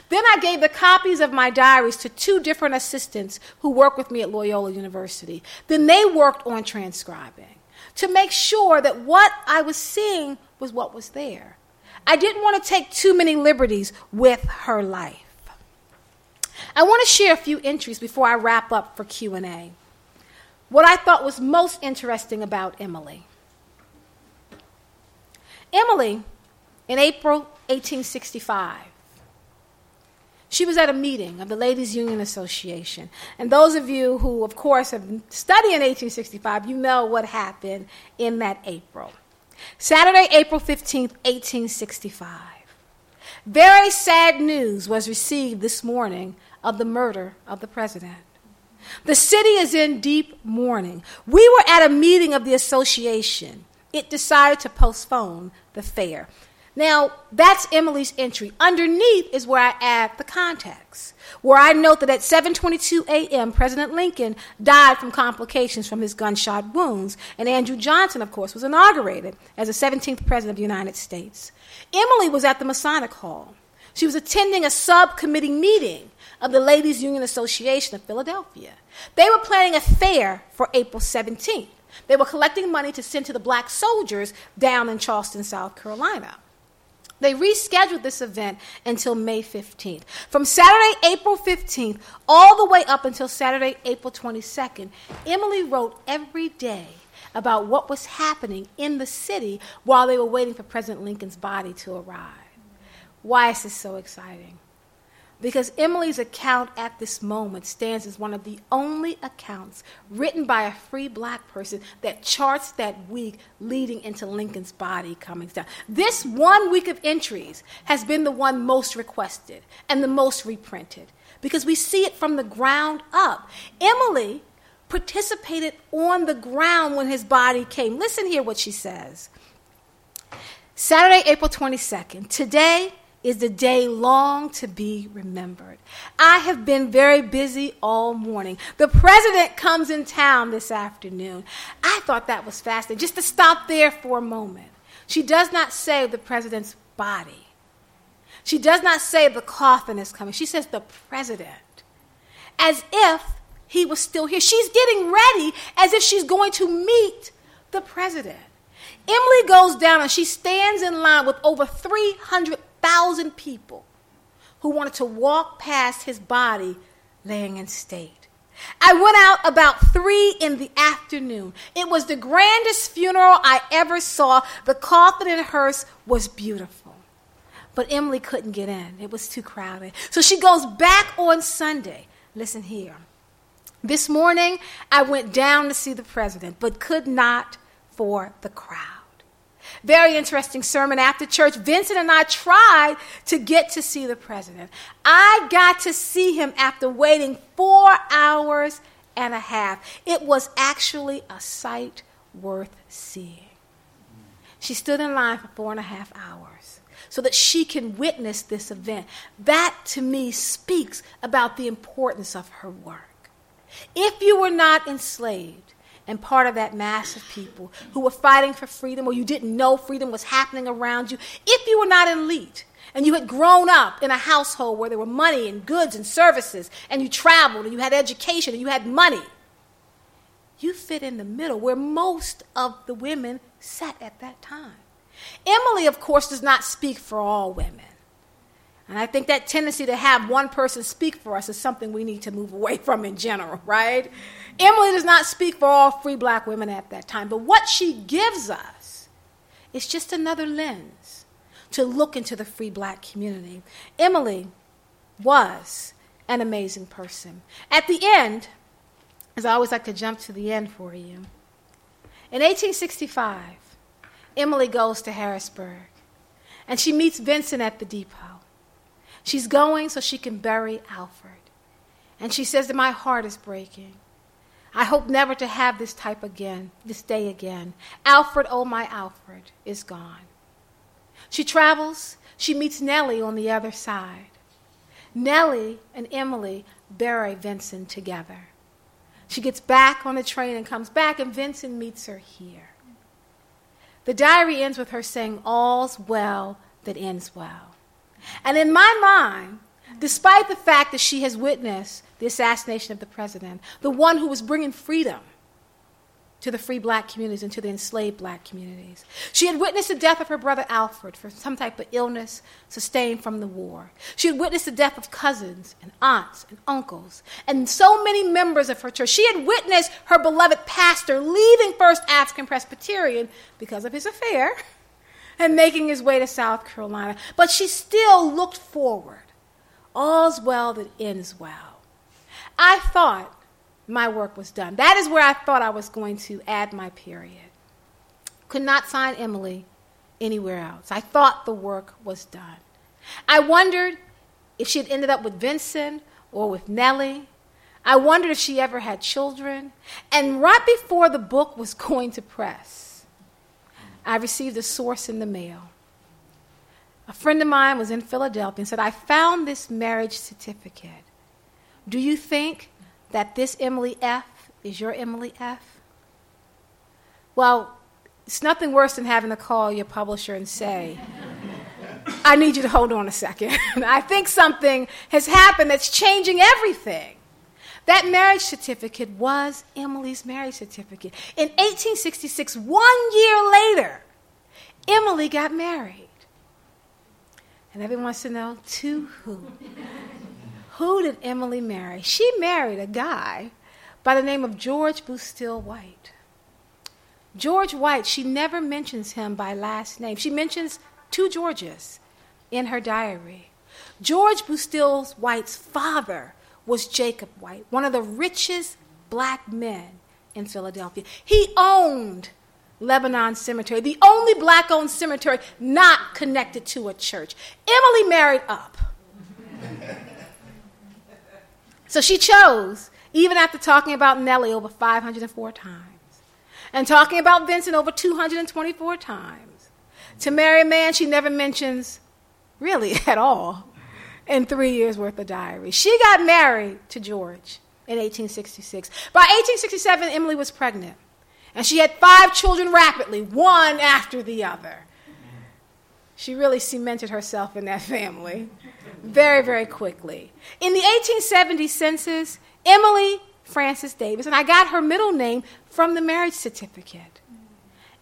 Then I gave the copies of my diaries to two different assistants who work with me at Loyola University. Then they worked on transcribing to make sure that what I was seeing was what was there. I didn't want to take too many liberties with her life. I want to share a few entries before I wrap up for Q&A. What I thought was most interesting about Emily. Emily, in April 1865, she was at a meeting of the Ladies Union Association. And those of you who, of course, have studied in 1865, you know what happened in that April. Saturday, April 15th, 1865. Very sad news was received this morning of the murder of the president. The city is in deep mourning. We were at a meeting of the association. It decided to postpone the fair. Now, that's Emily's entry. Underneath is where I add the context, where I note that at 7:22 a.m., President Lincoln died from complications from his gunshot wounds, and Andrew Johnson, of course, was inaugurated as the 17th president of the United States. Emily was at the Masonic Hall. She was attending a subcommittee meeting of the Ladies Union Association of Philadelphia. They were planning a fair for April 17th. They were collecting money to send to the black soldiers down in Charleston, South Carolina. They rescheduled this event until May 15th. From Saturday, April 15th, all the way up until Saturday, April 22nd, Emily wrote every day about what was happening in the city while they were waiting for President Lincoln's body to arrive. Why is this so exciting? Because Emily's account at this moment stands as one of the only accounts written by a free black person that charts that week leading into Lincoln's body coming down. This one week of entries has been the one most requested and the most reprinted because we see it from the ground up. Emily participated on the ground when his body came. Listen here what she says. Saturday, April 22nd. Today is the day long to be remembered. I have been very busy all morning. The president comes in town this afternoon. I thought that was fascinating. Just to stop there for a moment. She does not say the president's body. She does not say the coffin is coming. She says the president. As if he was still here. She's getting ready as if she's going to meet the president. Emily goes down and she stands in line with over 300,000 people who wanted to walk past his body laying in state. I went out about three in the afternoon. It was the grandest funeral I ever saw. The coffin and hearse was beautiful. But Emily couldn't get in, it was too crowded. So she goes back on Sunday. Listen here. This morning, I went down to see the president, but could not for the crowd. Very interesting sermon after church. Vincent and I tried to get to see the president. I got to see him after waiting four hours and a half. It was actually a sight worth seeing. She stood in line for four and a half hours so that she can witness this event. That to me speaks about the importance of her work. If you were not enslaved and part of that mass of people who were fighting for freedom or you didn't know freedom was happening around you, if you were not elite and you had grown up in a household where there were money and goods and services and you traveled and you had education and you had money, you fit in the middle where most of the women sat at that time. Emily, of course, does not speak for all women. And I think that tendency to have one person speak for us is something we need to move away from in general, right? Emily does not speak for all free black women at that time, but what she gives us is just another lens to look into the free black community. Emily was an amazing person. At the end, as I always like to jump to the end for you, in 1865, Emily goes to Harrisburg and she meets Vincent at the depot. She's going so she can bury Alfred. And she says that my heart is breaking. I hope never to have this type again, this day again. Alfred, oh my Alfred, is gone. She travels. She meets Nellie on the other side. Nellie and Emily bury Vincent together. She gets back on the train and comes back, and Vincent meets her here. The diary ends with her saying, All's well that ends well. And in my mind, despite the fact that she has witnessed the assassination of the president, the one who was bringing freedom to the free black communities and to the enslaved black communities. She had witnessed the death of her brother Alfred for some type of illness sustained from the war. She had witnessed the death of cousins and aunts and uncles and so many members of her church. She had witnessed her beloved pastor leaving First African Presbyterian because of his affair and making his way to South Carolina. But she still looked forward. All's well that ends well. I thought my work was done. That is where I thought I was going to add my period. Could not find Emily anywhere else. I thought the work was done. I wondered if she had ended up with Vincent or with Nellie. I wondered if she ever had children. And right before the book was going to press, I received a source in the mail. A friend of mine was in Philadelphia and said, I found this marriage certificate. Do you think that this Emily F is your Emily F? Well, it's nothing worse than having to call your publisher and say, I need you to hold on a second. I think something has happened that's changing everything. That marriage certificate was Emily's marriage certificate. In 1866, one year later, Emily got married. And everyone wants to know to who? who did Emily marry? She married a guy by the name of George Bustill White. George White, she never mentions him by last name. She mentions two Georges in her diary. George Bustill White's father was Jacob White, one of the richest black men in Philadelphia. He owned Lebanon Cemetery, the only black owned cemetery not connected to a church. Emily married up. so she chose even after talking about Nellie over 504 times, and talking about Vincent over 224 times. To marry a man she never mentions really at all in three years' worth of diary. She got married to George in 1866. By 1867, Emily was pregnant, and she had five children rapidly, one after the other. She really cemented herself in that family very, very quickly. In the 1870 census, Emily Frances Davis, and I got her middle name from the marriage certificate.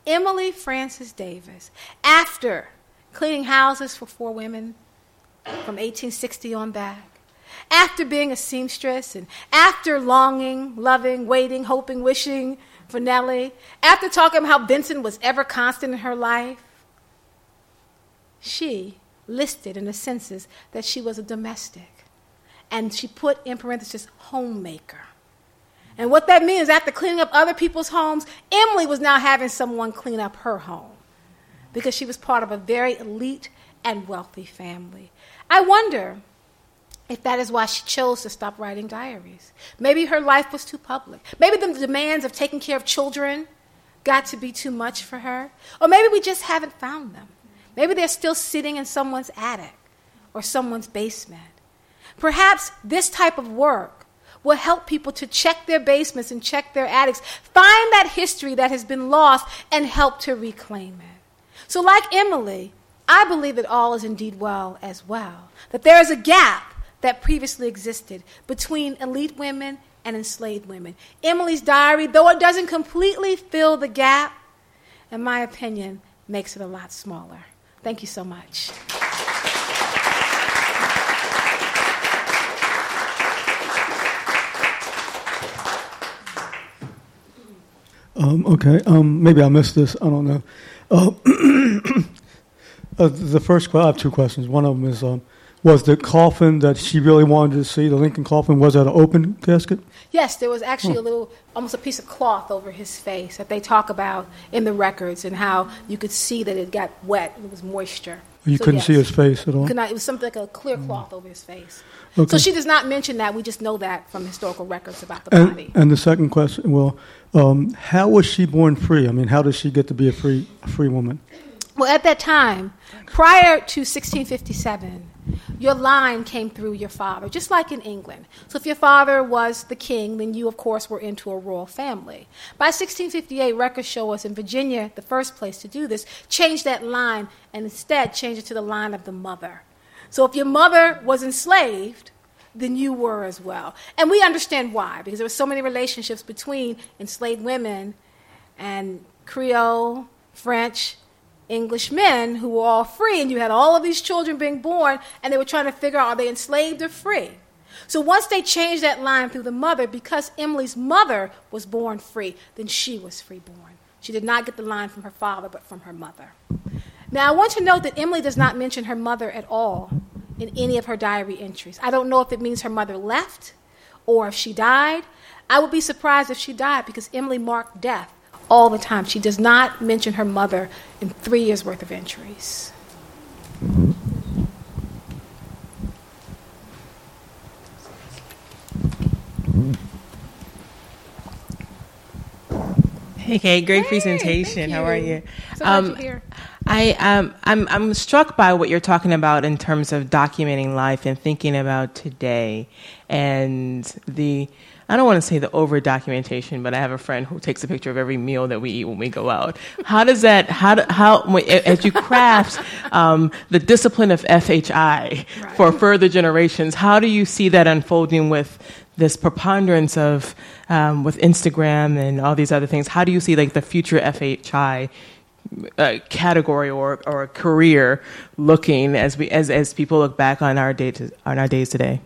Emily Frances Davis, after cleaning houses for four women from 1860 on back, after being a seamstress and after longing, loving, waiting, hoping, wishing for Nellie, after talking about how Vincent was ever constant in her life, she listed in the census that she was a domestic. And she put in parentheses, homemaker. And what that means, after cleaning up other people's homes, Emily was now having someone clean up her home because she was part of a very elite and wealthy family. I wonder if that is why she chose to stop writing diaries. Maybe her life was too public. Maybe the demands of taking care of children got to be too much for her. Or maybe we just haven't found them. Maybe they're still sitting in someone's attic or someone's basement. Perhaps this type of work will help people to check their basements and check their attics, find that history that has been lost, and help to reclaim it. So, like Emily, I believe that all is indeed well as well, that there is a gap that previously existed between elite women and enslaved women. Emily's diary, though it doesn't completely fill the gap, in my opinion, makes it a lot smaller. Thank you so much. Um, okay, um, maybe I missed this. I don't know. Uh, uh, the first, question, I have two questions. One of them is um, was the coffin that she really wanted to see, the Lincoln coffin, was that an open casket? Yes, there was actually a little, almost a piece of cloth over his face that they talk about in the records and how you could see that it got wet and it was moisture. You So, couldn't yes. see his face at all? Could not, it was something like a clear cloth over his face. Okay. So she does not mention that. We just know that from historical records about the And, body. and the second question, well, um, how was she born free? I mean, how did she get to be a free, a free woman? Well, at that time, prior to 1657, your line came through your father, just like in England. So if your father was the king, then you, of course, were into a royal family. By 1658, records show us in Virginia, the first place to do this, changed that line and instead changed it to the line of the mother. So if your mother was enslaved, then you were as well. And we understand why, because there were so many relationships between enslaved women and Creole, French, English men who were all free, and you had all of these children being born, and they were trying to figure out are they enslaved or free? So once they changed that line through the mother, because Emily's mother was born free, then she was freeborn. She did not get the line from her father, but from her mother. Now, I want to note that Emily does not mention her mother at all in any of her diary entries. I don't know if it means her mother left or if she died. I would be surprised if she died because Emily marked death all the time. She does not mention her mother in three years' worth of entries. Hey, Kaye, great Hey, presentation. How are you. So here. I um, I'm I'm struck by what you're talking about in terms of documenting life and thinking about today, and the I don't want to say the over documentation, but I have a friend who takes a picture of every meal that we eat when we go out. How does that how do, how as you craft um, the discipline of FHI for further generations? How do you see that unfolding with this preponderance of um, with Instagram and all these other things? How do you see like the future FHI? uh, category or, or career looking as we as, as people look back on our day to, on our days today?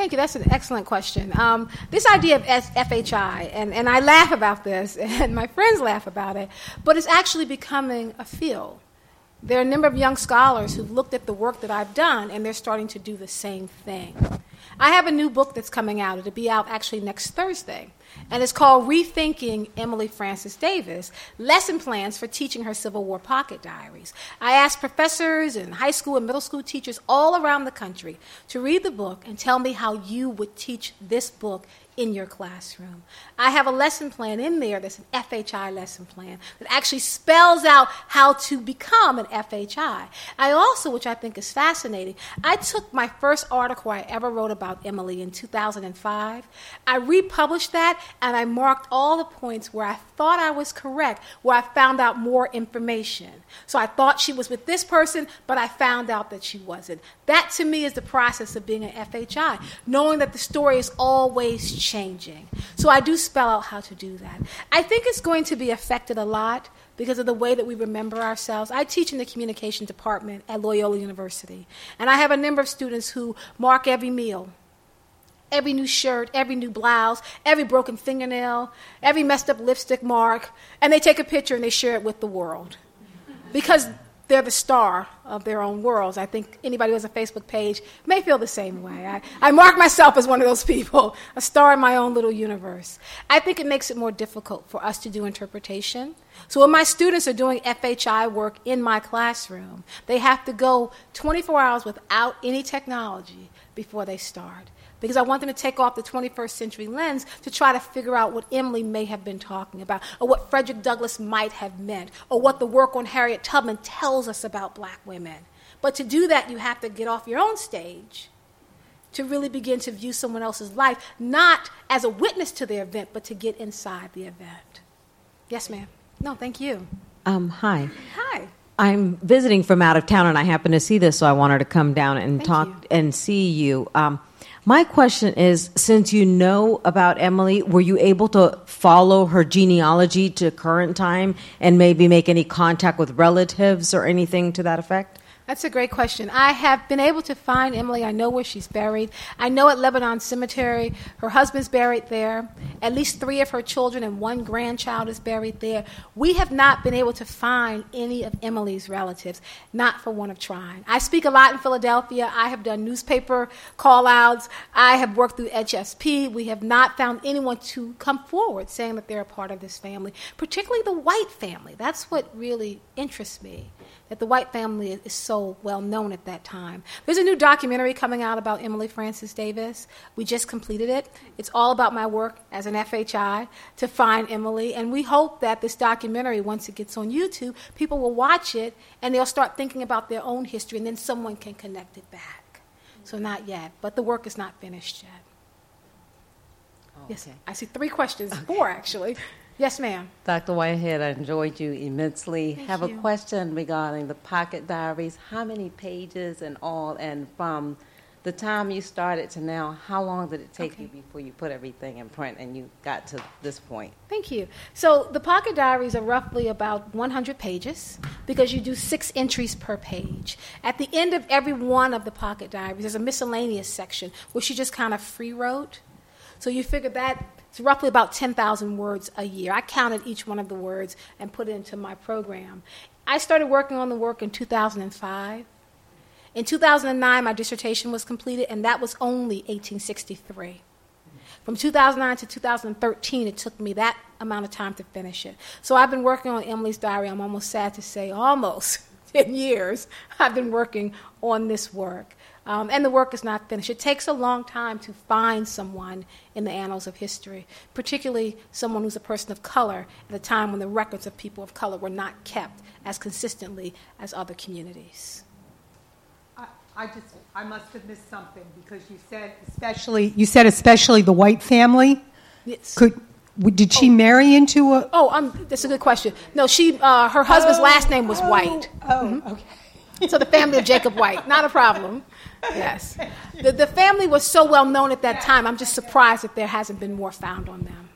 Thank you. That's an excellent question. Um, this idea of FHI, and, and I laugh about this, and my friends laugh about it, but it's actually becoming a field. There are a number of young scholars who've looked at the work that I've done, and they're starting to do the same thing. I have a new book that's coming out. It'll be out actually next Thursday. And it's called Rethinking Emily Frances Davis Lesson Plans for Teaching Her Civil War Pocket Diaries. I asked professors and high school and middle school teachers all around the country to read the book and tell me how you would teach this book in your classroom. I have a lesson plan in there that's an FHI lesson plan that actually spells out how to become an FHI. I also, which I think is fascinating, I took my first article I ever wrote about Emily in 2005. I republished that and I marked all the points where I thought I was correct, where I found out more information. So I thought she was with this person, but I found out that she wasn't. That to me is the process of being an FHI, knowing that the story is always changing. So I do spell out how to do that. I think it's going to be affected a lot because of the way that we remember ourselves. I teach in the communication department at Loyola University, and I have a number of students who mark every meal. Every new shirt, every new blouse, every broken fingernail, every messed up lipstick mark, and they take a picture and they share it with the world. Because they're the star of their own worlds. I think anybody who has a Facebook page may feel the same way. I, I mark myself as one of those people, a star in my own little universe. I think it makes it more difficult for us to do interpretation. So when my students are doing FHI work in my classroom, they have to go 24 hours without any technology before they start because I want them to take off the 21st century lens to try to figure out what Emily may have been talking about, or what Frederick Douglass might have meant, or what the work on Harriet Tubman tells us about black women. But to do that, you have to get off your own stage to really begin to view someone else's life, not as a witness to the event, but to get inside the event. Yes, ma'am. No, thank you. Um, hi. Hi. I'm visiting from out of town, and I happened to see this, so I wanted to come down and Thank talk you. and see you. Um, my question is since you know about Emily, were you able to follow her genealogy to current time and maybe make any contact with relatives or anything to that effect? That's a great question. I have been able to find Emily. I know where she's buried. I know at Lebanon Cemetery, her husband's buried there. At least three of her children and one grandchild is buried there. We have not been able to find any of Emily's relatives, not for one of trying. I speak a lot in Philadelphia. I have done newspaper call outs. I have worked through HSP. We have not found anyone to come forward saying that they're a part of this family, particularly the white family. That's what really interests me that the white family is so well known at that time. There's a new documentary coming out about Emily Frances Davis. We just completed it. It's all about my work as an FHI to find Emily, and we hope that this documentary, once it gets on YouTube, people will watch it and they'll start thinking about their own history, and then someone can connect it back. So, not yet, but the work is not finished yet. Oh, Yes, okay. I see three questions, four actually. Yes, ma'am. Dr. Whitehead, I enjoyed you immensely. Thank Have you. a question regarding the pocket diaries. How many pages and all? And from the time you started to now, how long did it take Okay. you before you put everything in print and you got to this point? Thank you. So the pocket diaries are roughly about 100 pages because you do six entries per page. At the end of every one of the pocket diaries, there's a miscellaneous section where she just kind of free wrote. So you figure that it's roughly about 10,000 words a year. I counted each one of the words and put it into my program. I started working on the work in 2005. In 2009, my dissertation was completed, and that was only 1863. From 2009 to 2013, it took me that amount of time to finish it. So I've been working on Emily's diary. I'm almost sad to say, almost 10 years I've been working on this work. Um, and the work is not finished. It takes a long time to find someone in the annals of history, particularly someone who's a person of color at a time when the records of people of color were not kept as consistently as other communities. I I just, I must have missed something because you said especially, you said especially the white family. Yes. Could, did she marry into a? Oh, um, that's a good question. No, she, uh, her husband's last name was White. Oh, okay. So the family of Jacob White, not a problem. Yes. The, the family was so well known at that time, I'm just surprised that there hasn't been more found on them.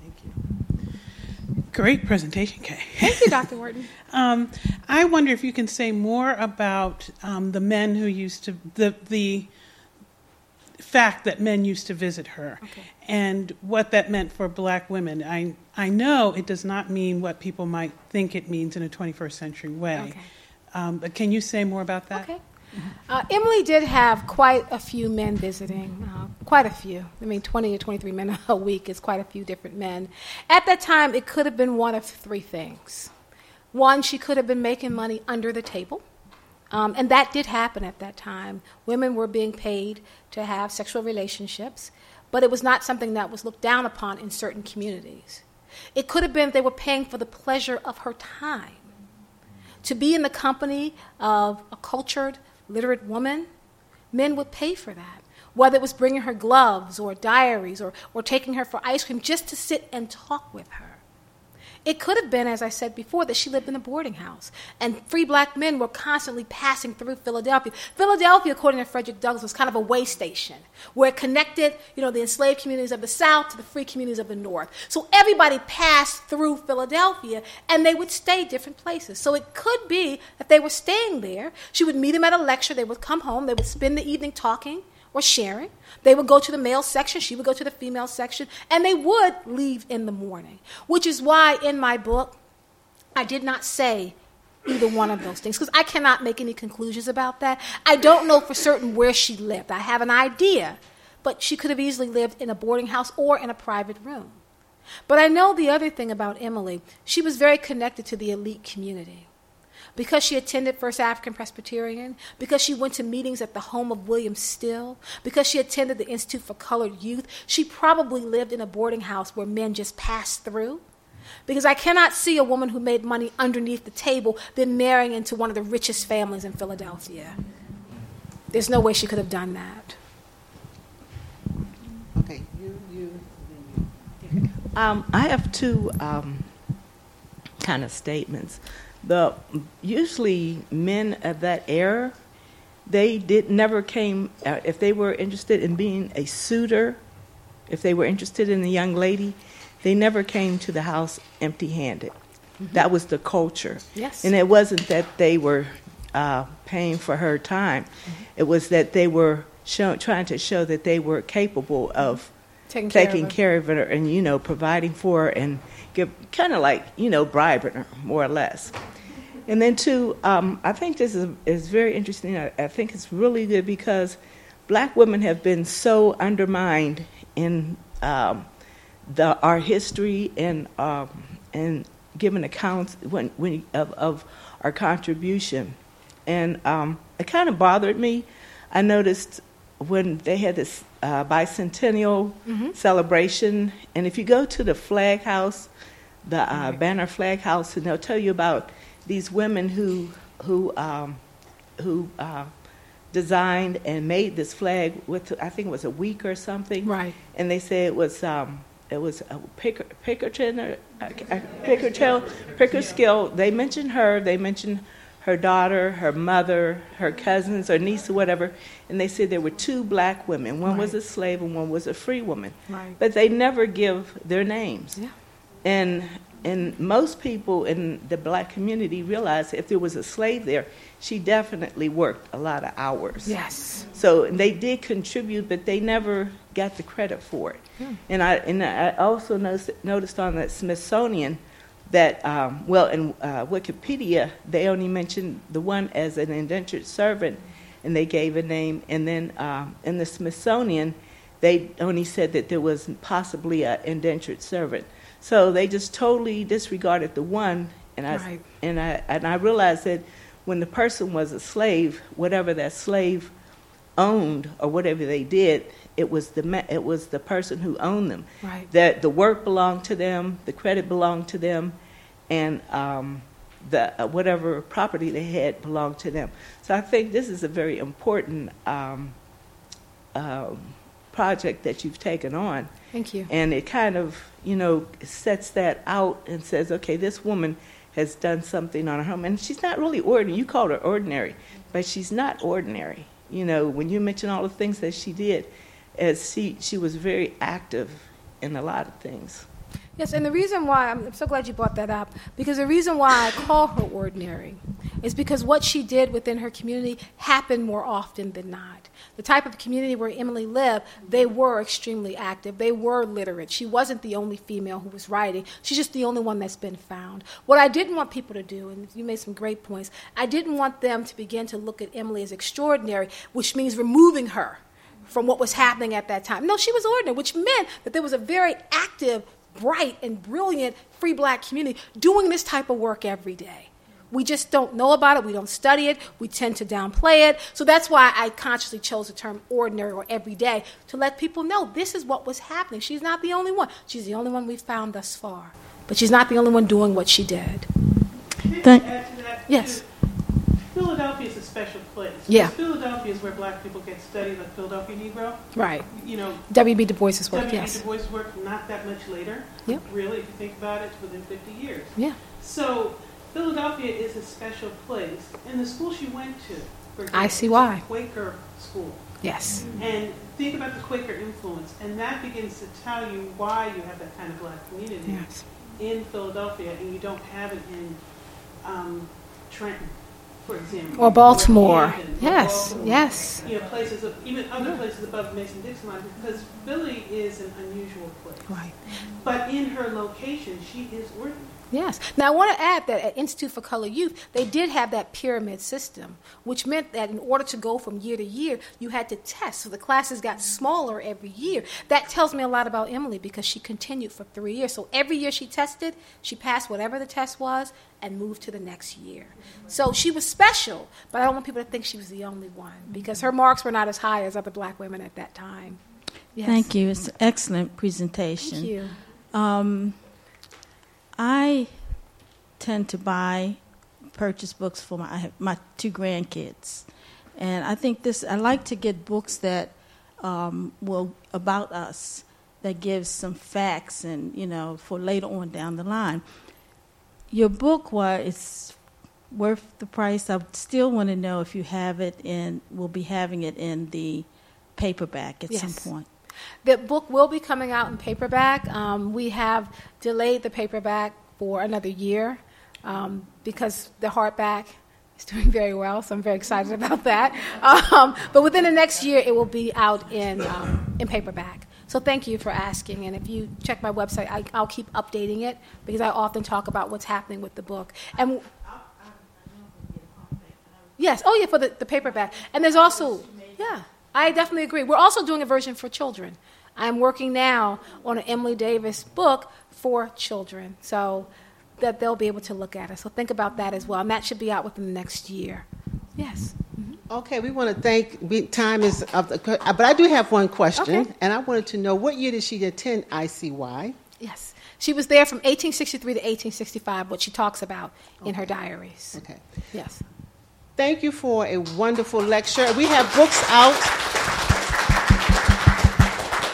Thank you. Great presentation, Kaye. Thank you, Dr. Wharton. Um, I wonder if you can say more about um, the men who used to the the fact that men used to visit her Okay. and what that meant for black women. I I know it does not mean what people might think it means in a 21st century way. Okay. Um, but can you say more about that? Okay. Uh, Emily did have quite a few men visiting, uh, quite a few. I mean, 20 or 23 men a week is quite a few different men. At that time, it could have been one of three things. One, she could have been making money under the table. Um, and that did happen at that time. Women were being paid to have sexual relationships, but it was not something that was looked down upon in certain communities. It could have been they were paying for the pleasure of her time. To be in the company of a cultured, literate woman, men would pay for that. Whether it was bringing her gloves or diaries or, or taking her for ice cream just to sit and talk with her. It could have been, as I said before, that she lived in a boarding house, and free black men were constantly passing through Philadelphia. Philadelphia, according to Frederick Douglass, was kind of a way station where it connected, you know, the enslaved communities of the South to the free communities of the North. So everybody passed through Philadelphia, and they would stay different places. So it could be that they were staying there. She would meet them at a lecture. They would come home. They would spend the evening talking or sharing. They would go to the male section, she would go to the female section, and they would leave in the morning. Which is why in my book, I did not say either one of those things because I cannot make any conclusions about that. I don't know for certain where she lived. I have an idea, but she could have easily lived in a boarding house or in a private room. But I know the other thing about Emily, she was very connected to the elite community because she attended First African Presbyterian, because she went to meetings at the home of William Still, because she attended the Institute for Colored Youth, she probably lived in a boarding house where men just passed through. Because I cannot see a woman who made money underneath the table then marrying into one of the richest families in Philadelphia. There's no way she could have done that. Okay, you, you. Um, I have two um, kind of statements the usually men of that era, they did never came uh, if they were interested in being a suitor, if they were interested in a young lady, they never came to the house empty-handed. Mm-hmm. That was the culture. Yes. And it wasn't that they were uh, paying for her time. Mm-hmm. It was that they were show, trying to show that they were capable of taking, taking care, of her and you know providing for her and give kind of like you know bribing her more or less. And then, too, um, I think this is, is very interesting. I, I, think it's really good because black women have been so undermined in um, the, our history and, um, and given accounts when, when, of, of our contribution. And um, it kind of bothered me. I noticed when they had this uh, bicentennial mm-hmm. celebration, and if you go to the flag house, the uh, banner flag house, and they'll tell you about these women who who um, who uh, designed and made this flag with I think it was a week or something. Right. And they say it was um, it was a Picker, Pickerton or uh, Pickersgill. They mentioned her. They mentioned her daughter, her mother, her cousins or niece or whatever, and they said there were two black women. One right. was a slave and one was a free woman. Right. But they never give their names. Yeah. And and most people in the black community realize if there was a slave there, she definitely worked a lot of hours. Yes. So they did contribute, but they never got the credit for it. Hmm. And I and I also noticed, noticed on the Smithsonian that um, well in uh, Wikipedia they only mentioned the one as an indentured servant, and they gave a name. And then um, in the Smithsonian, they only said that there was possibly an indentured servant. So they just totally disregarded the one, and I right. and I and I realized that when the person was a slave, whatever that slave owned or whatever they did, it was the it was the person who owned them. Right. That the work belonged to them, the credit belonged to them, and um, the uh, whatever property they had belonged to them. So I think this is a very important um, um, project that you've taken on. Thank you. And it kind of, you know, sets that out and says, okay, this woman has done something on her home. And she's not really ordinary. You called her ordinary, but she's not ordinary. You know, when you mention all the things that she did, as she, she was very active in a lot of things. Yes, and the reason why, I'm so glad you brought that up, because the reason why I call her ordinary is because what she did within her community happened more often than not the type of community where Emily lived, they were extremely active. They were literate. She wasn't the only female who was writing. She's just the only one that's been found. What I didn't want people to do, and you made some great points, I didn't want them to begin to look at Emily as extraordinary, which means removing her from what was happening at that time. No, she was ordinary, which meant that there was a very active, bright, and brilliant free black community doing this type of work every day. We just don't know about it. We don't study it. We tend to downplay it. So that's why I consciously chose the term ordinary or everyday to let people know this is what was happening. She's not the only one. She's the only one we've found thus far. But she's not the only one doing what she did. Thank- Yes. Philadelphia is a special place. Yeah. Philadelphia is where black people get studied, like Philadelphia Negro. Right. You know, W.B. Du Bois's work, W.E. yes. Du Bois' work not that much later. Yep. Really, if you think about it, it's within 50 years. Yeah. So Philadelphia is a special place, and the school she went to, for example, I see why. Quaker school. Yes. And think about the Quaker influence, and that begins to tell you why you have that kind of black community Yes. in Philadelphia, and you don't have it in um, Trenton, for example, Or Baltimore. Camden, Yes. Baltimore. Yes. You know, places of even other places above Mason-Dixon line, because Philly is an unusual place. Right. But in her location, she is ordinary. Yes. Now, I want to add that at Institute for Color Youth, they did have that pyramid system, which meant that in order to go from year to year, you had to test. So the classes got smaller every year. That tells me a lot about Emily because she continued for three years. So every year she tested, she passed whatever the test was and moved to the next year. So she was special, but I don't want people to think she was the only one because her marks were not as high as other black women at that time. Yes. Thank you. It's an excellent presentation. Thank you. Um, I tend to buy, purchase books for my my two grandkids, and I think this. I like to get books that um, will about us, that gives some facts, and you know, for later on down the line. Your book, while it's worth the price, I still want to know if you have it and We'll be having it in the paperback at Yes. some point. The book will be coming out in paperback. Um, we have delayed the paperback for another year um, because the hardback is doing very well, so I'm very excited about that. Um, but within the next year, it will be out in, um, in paperback. So thank you for asking. And if you check my website, I, I'll keep updating it because I often talk about what's happening with the book. And Yes. Oh, yeah, for the, the paperback. And there's also, yeah, I definitely agree. We're also doing a version for children. I'm working now on an Emily Davis book for children, so that they'll be able to look at it. So think about that as well. And that should be out within the next year. Yes. Mm-hmm. Okay, we want to thank. We, time is up, the, but I do have one question, Okay. and I wanted to know what year did she attend ICY? Yes. She was there from 1863 to 1865, what she talks about in her diaries. Okay. Yes. Thank you for a wonderful lecture. We have books out.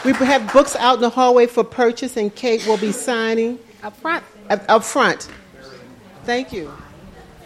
We have books out in the hallway for purchase, and Kaye will be signing Up front. Up, front. Thank you.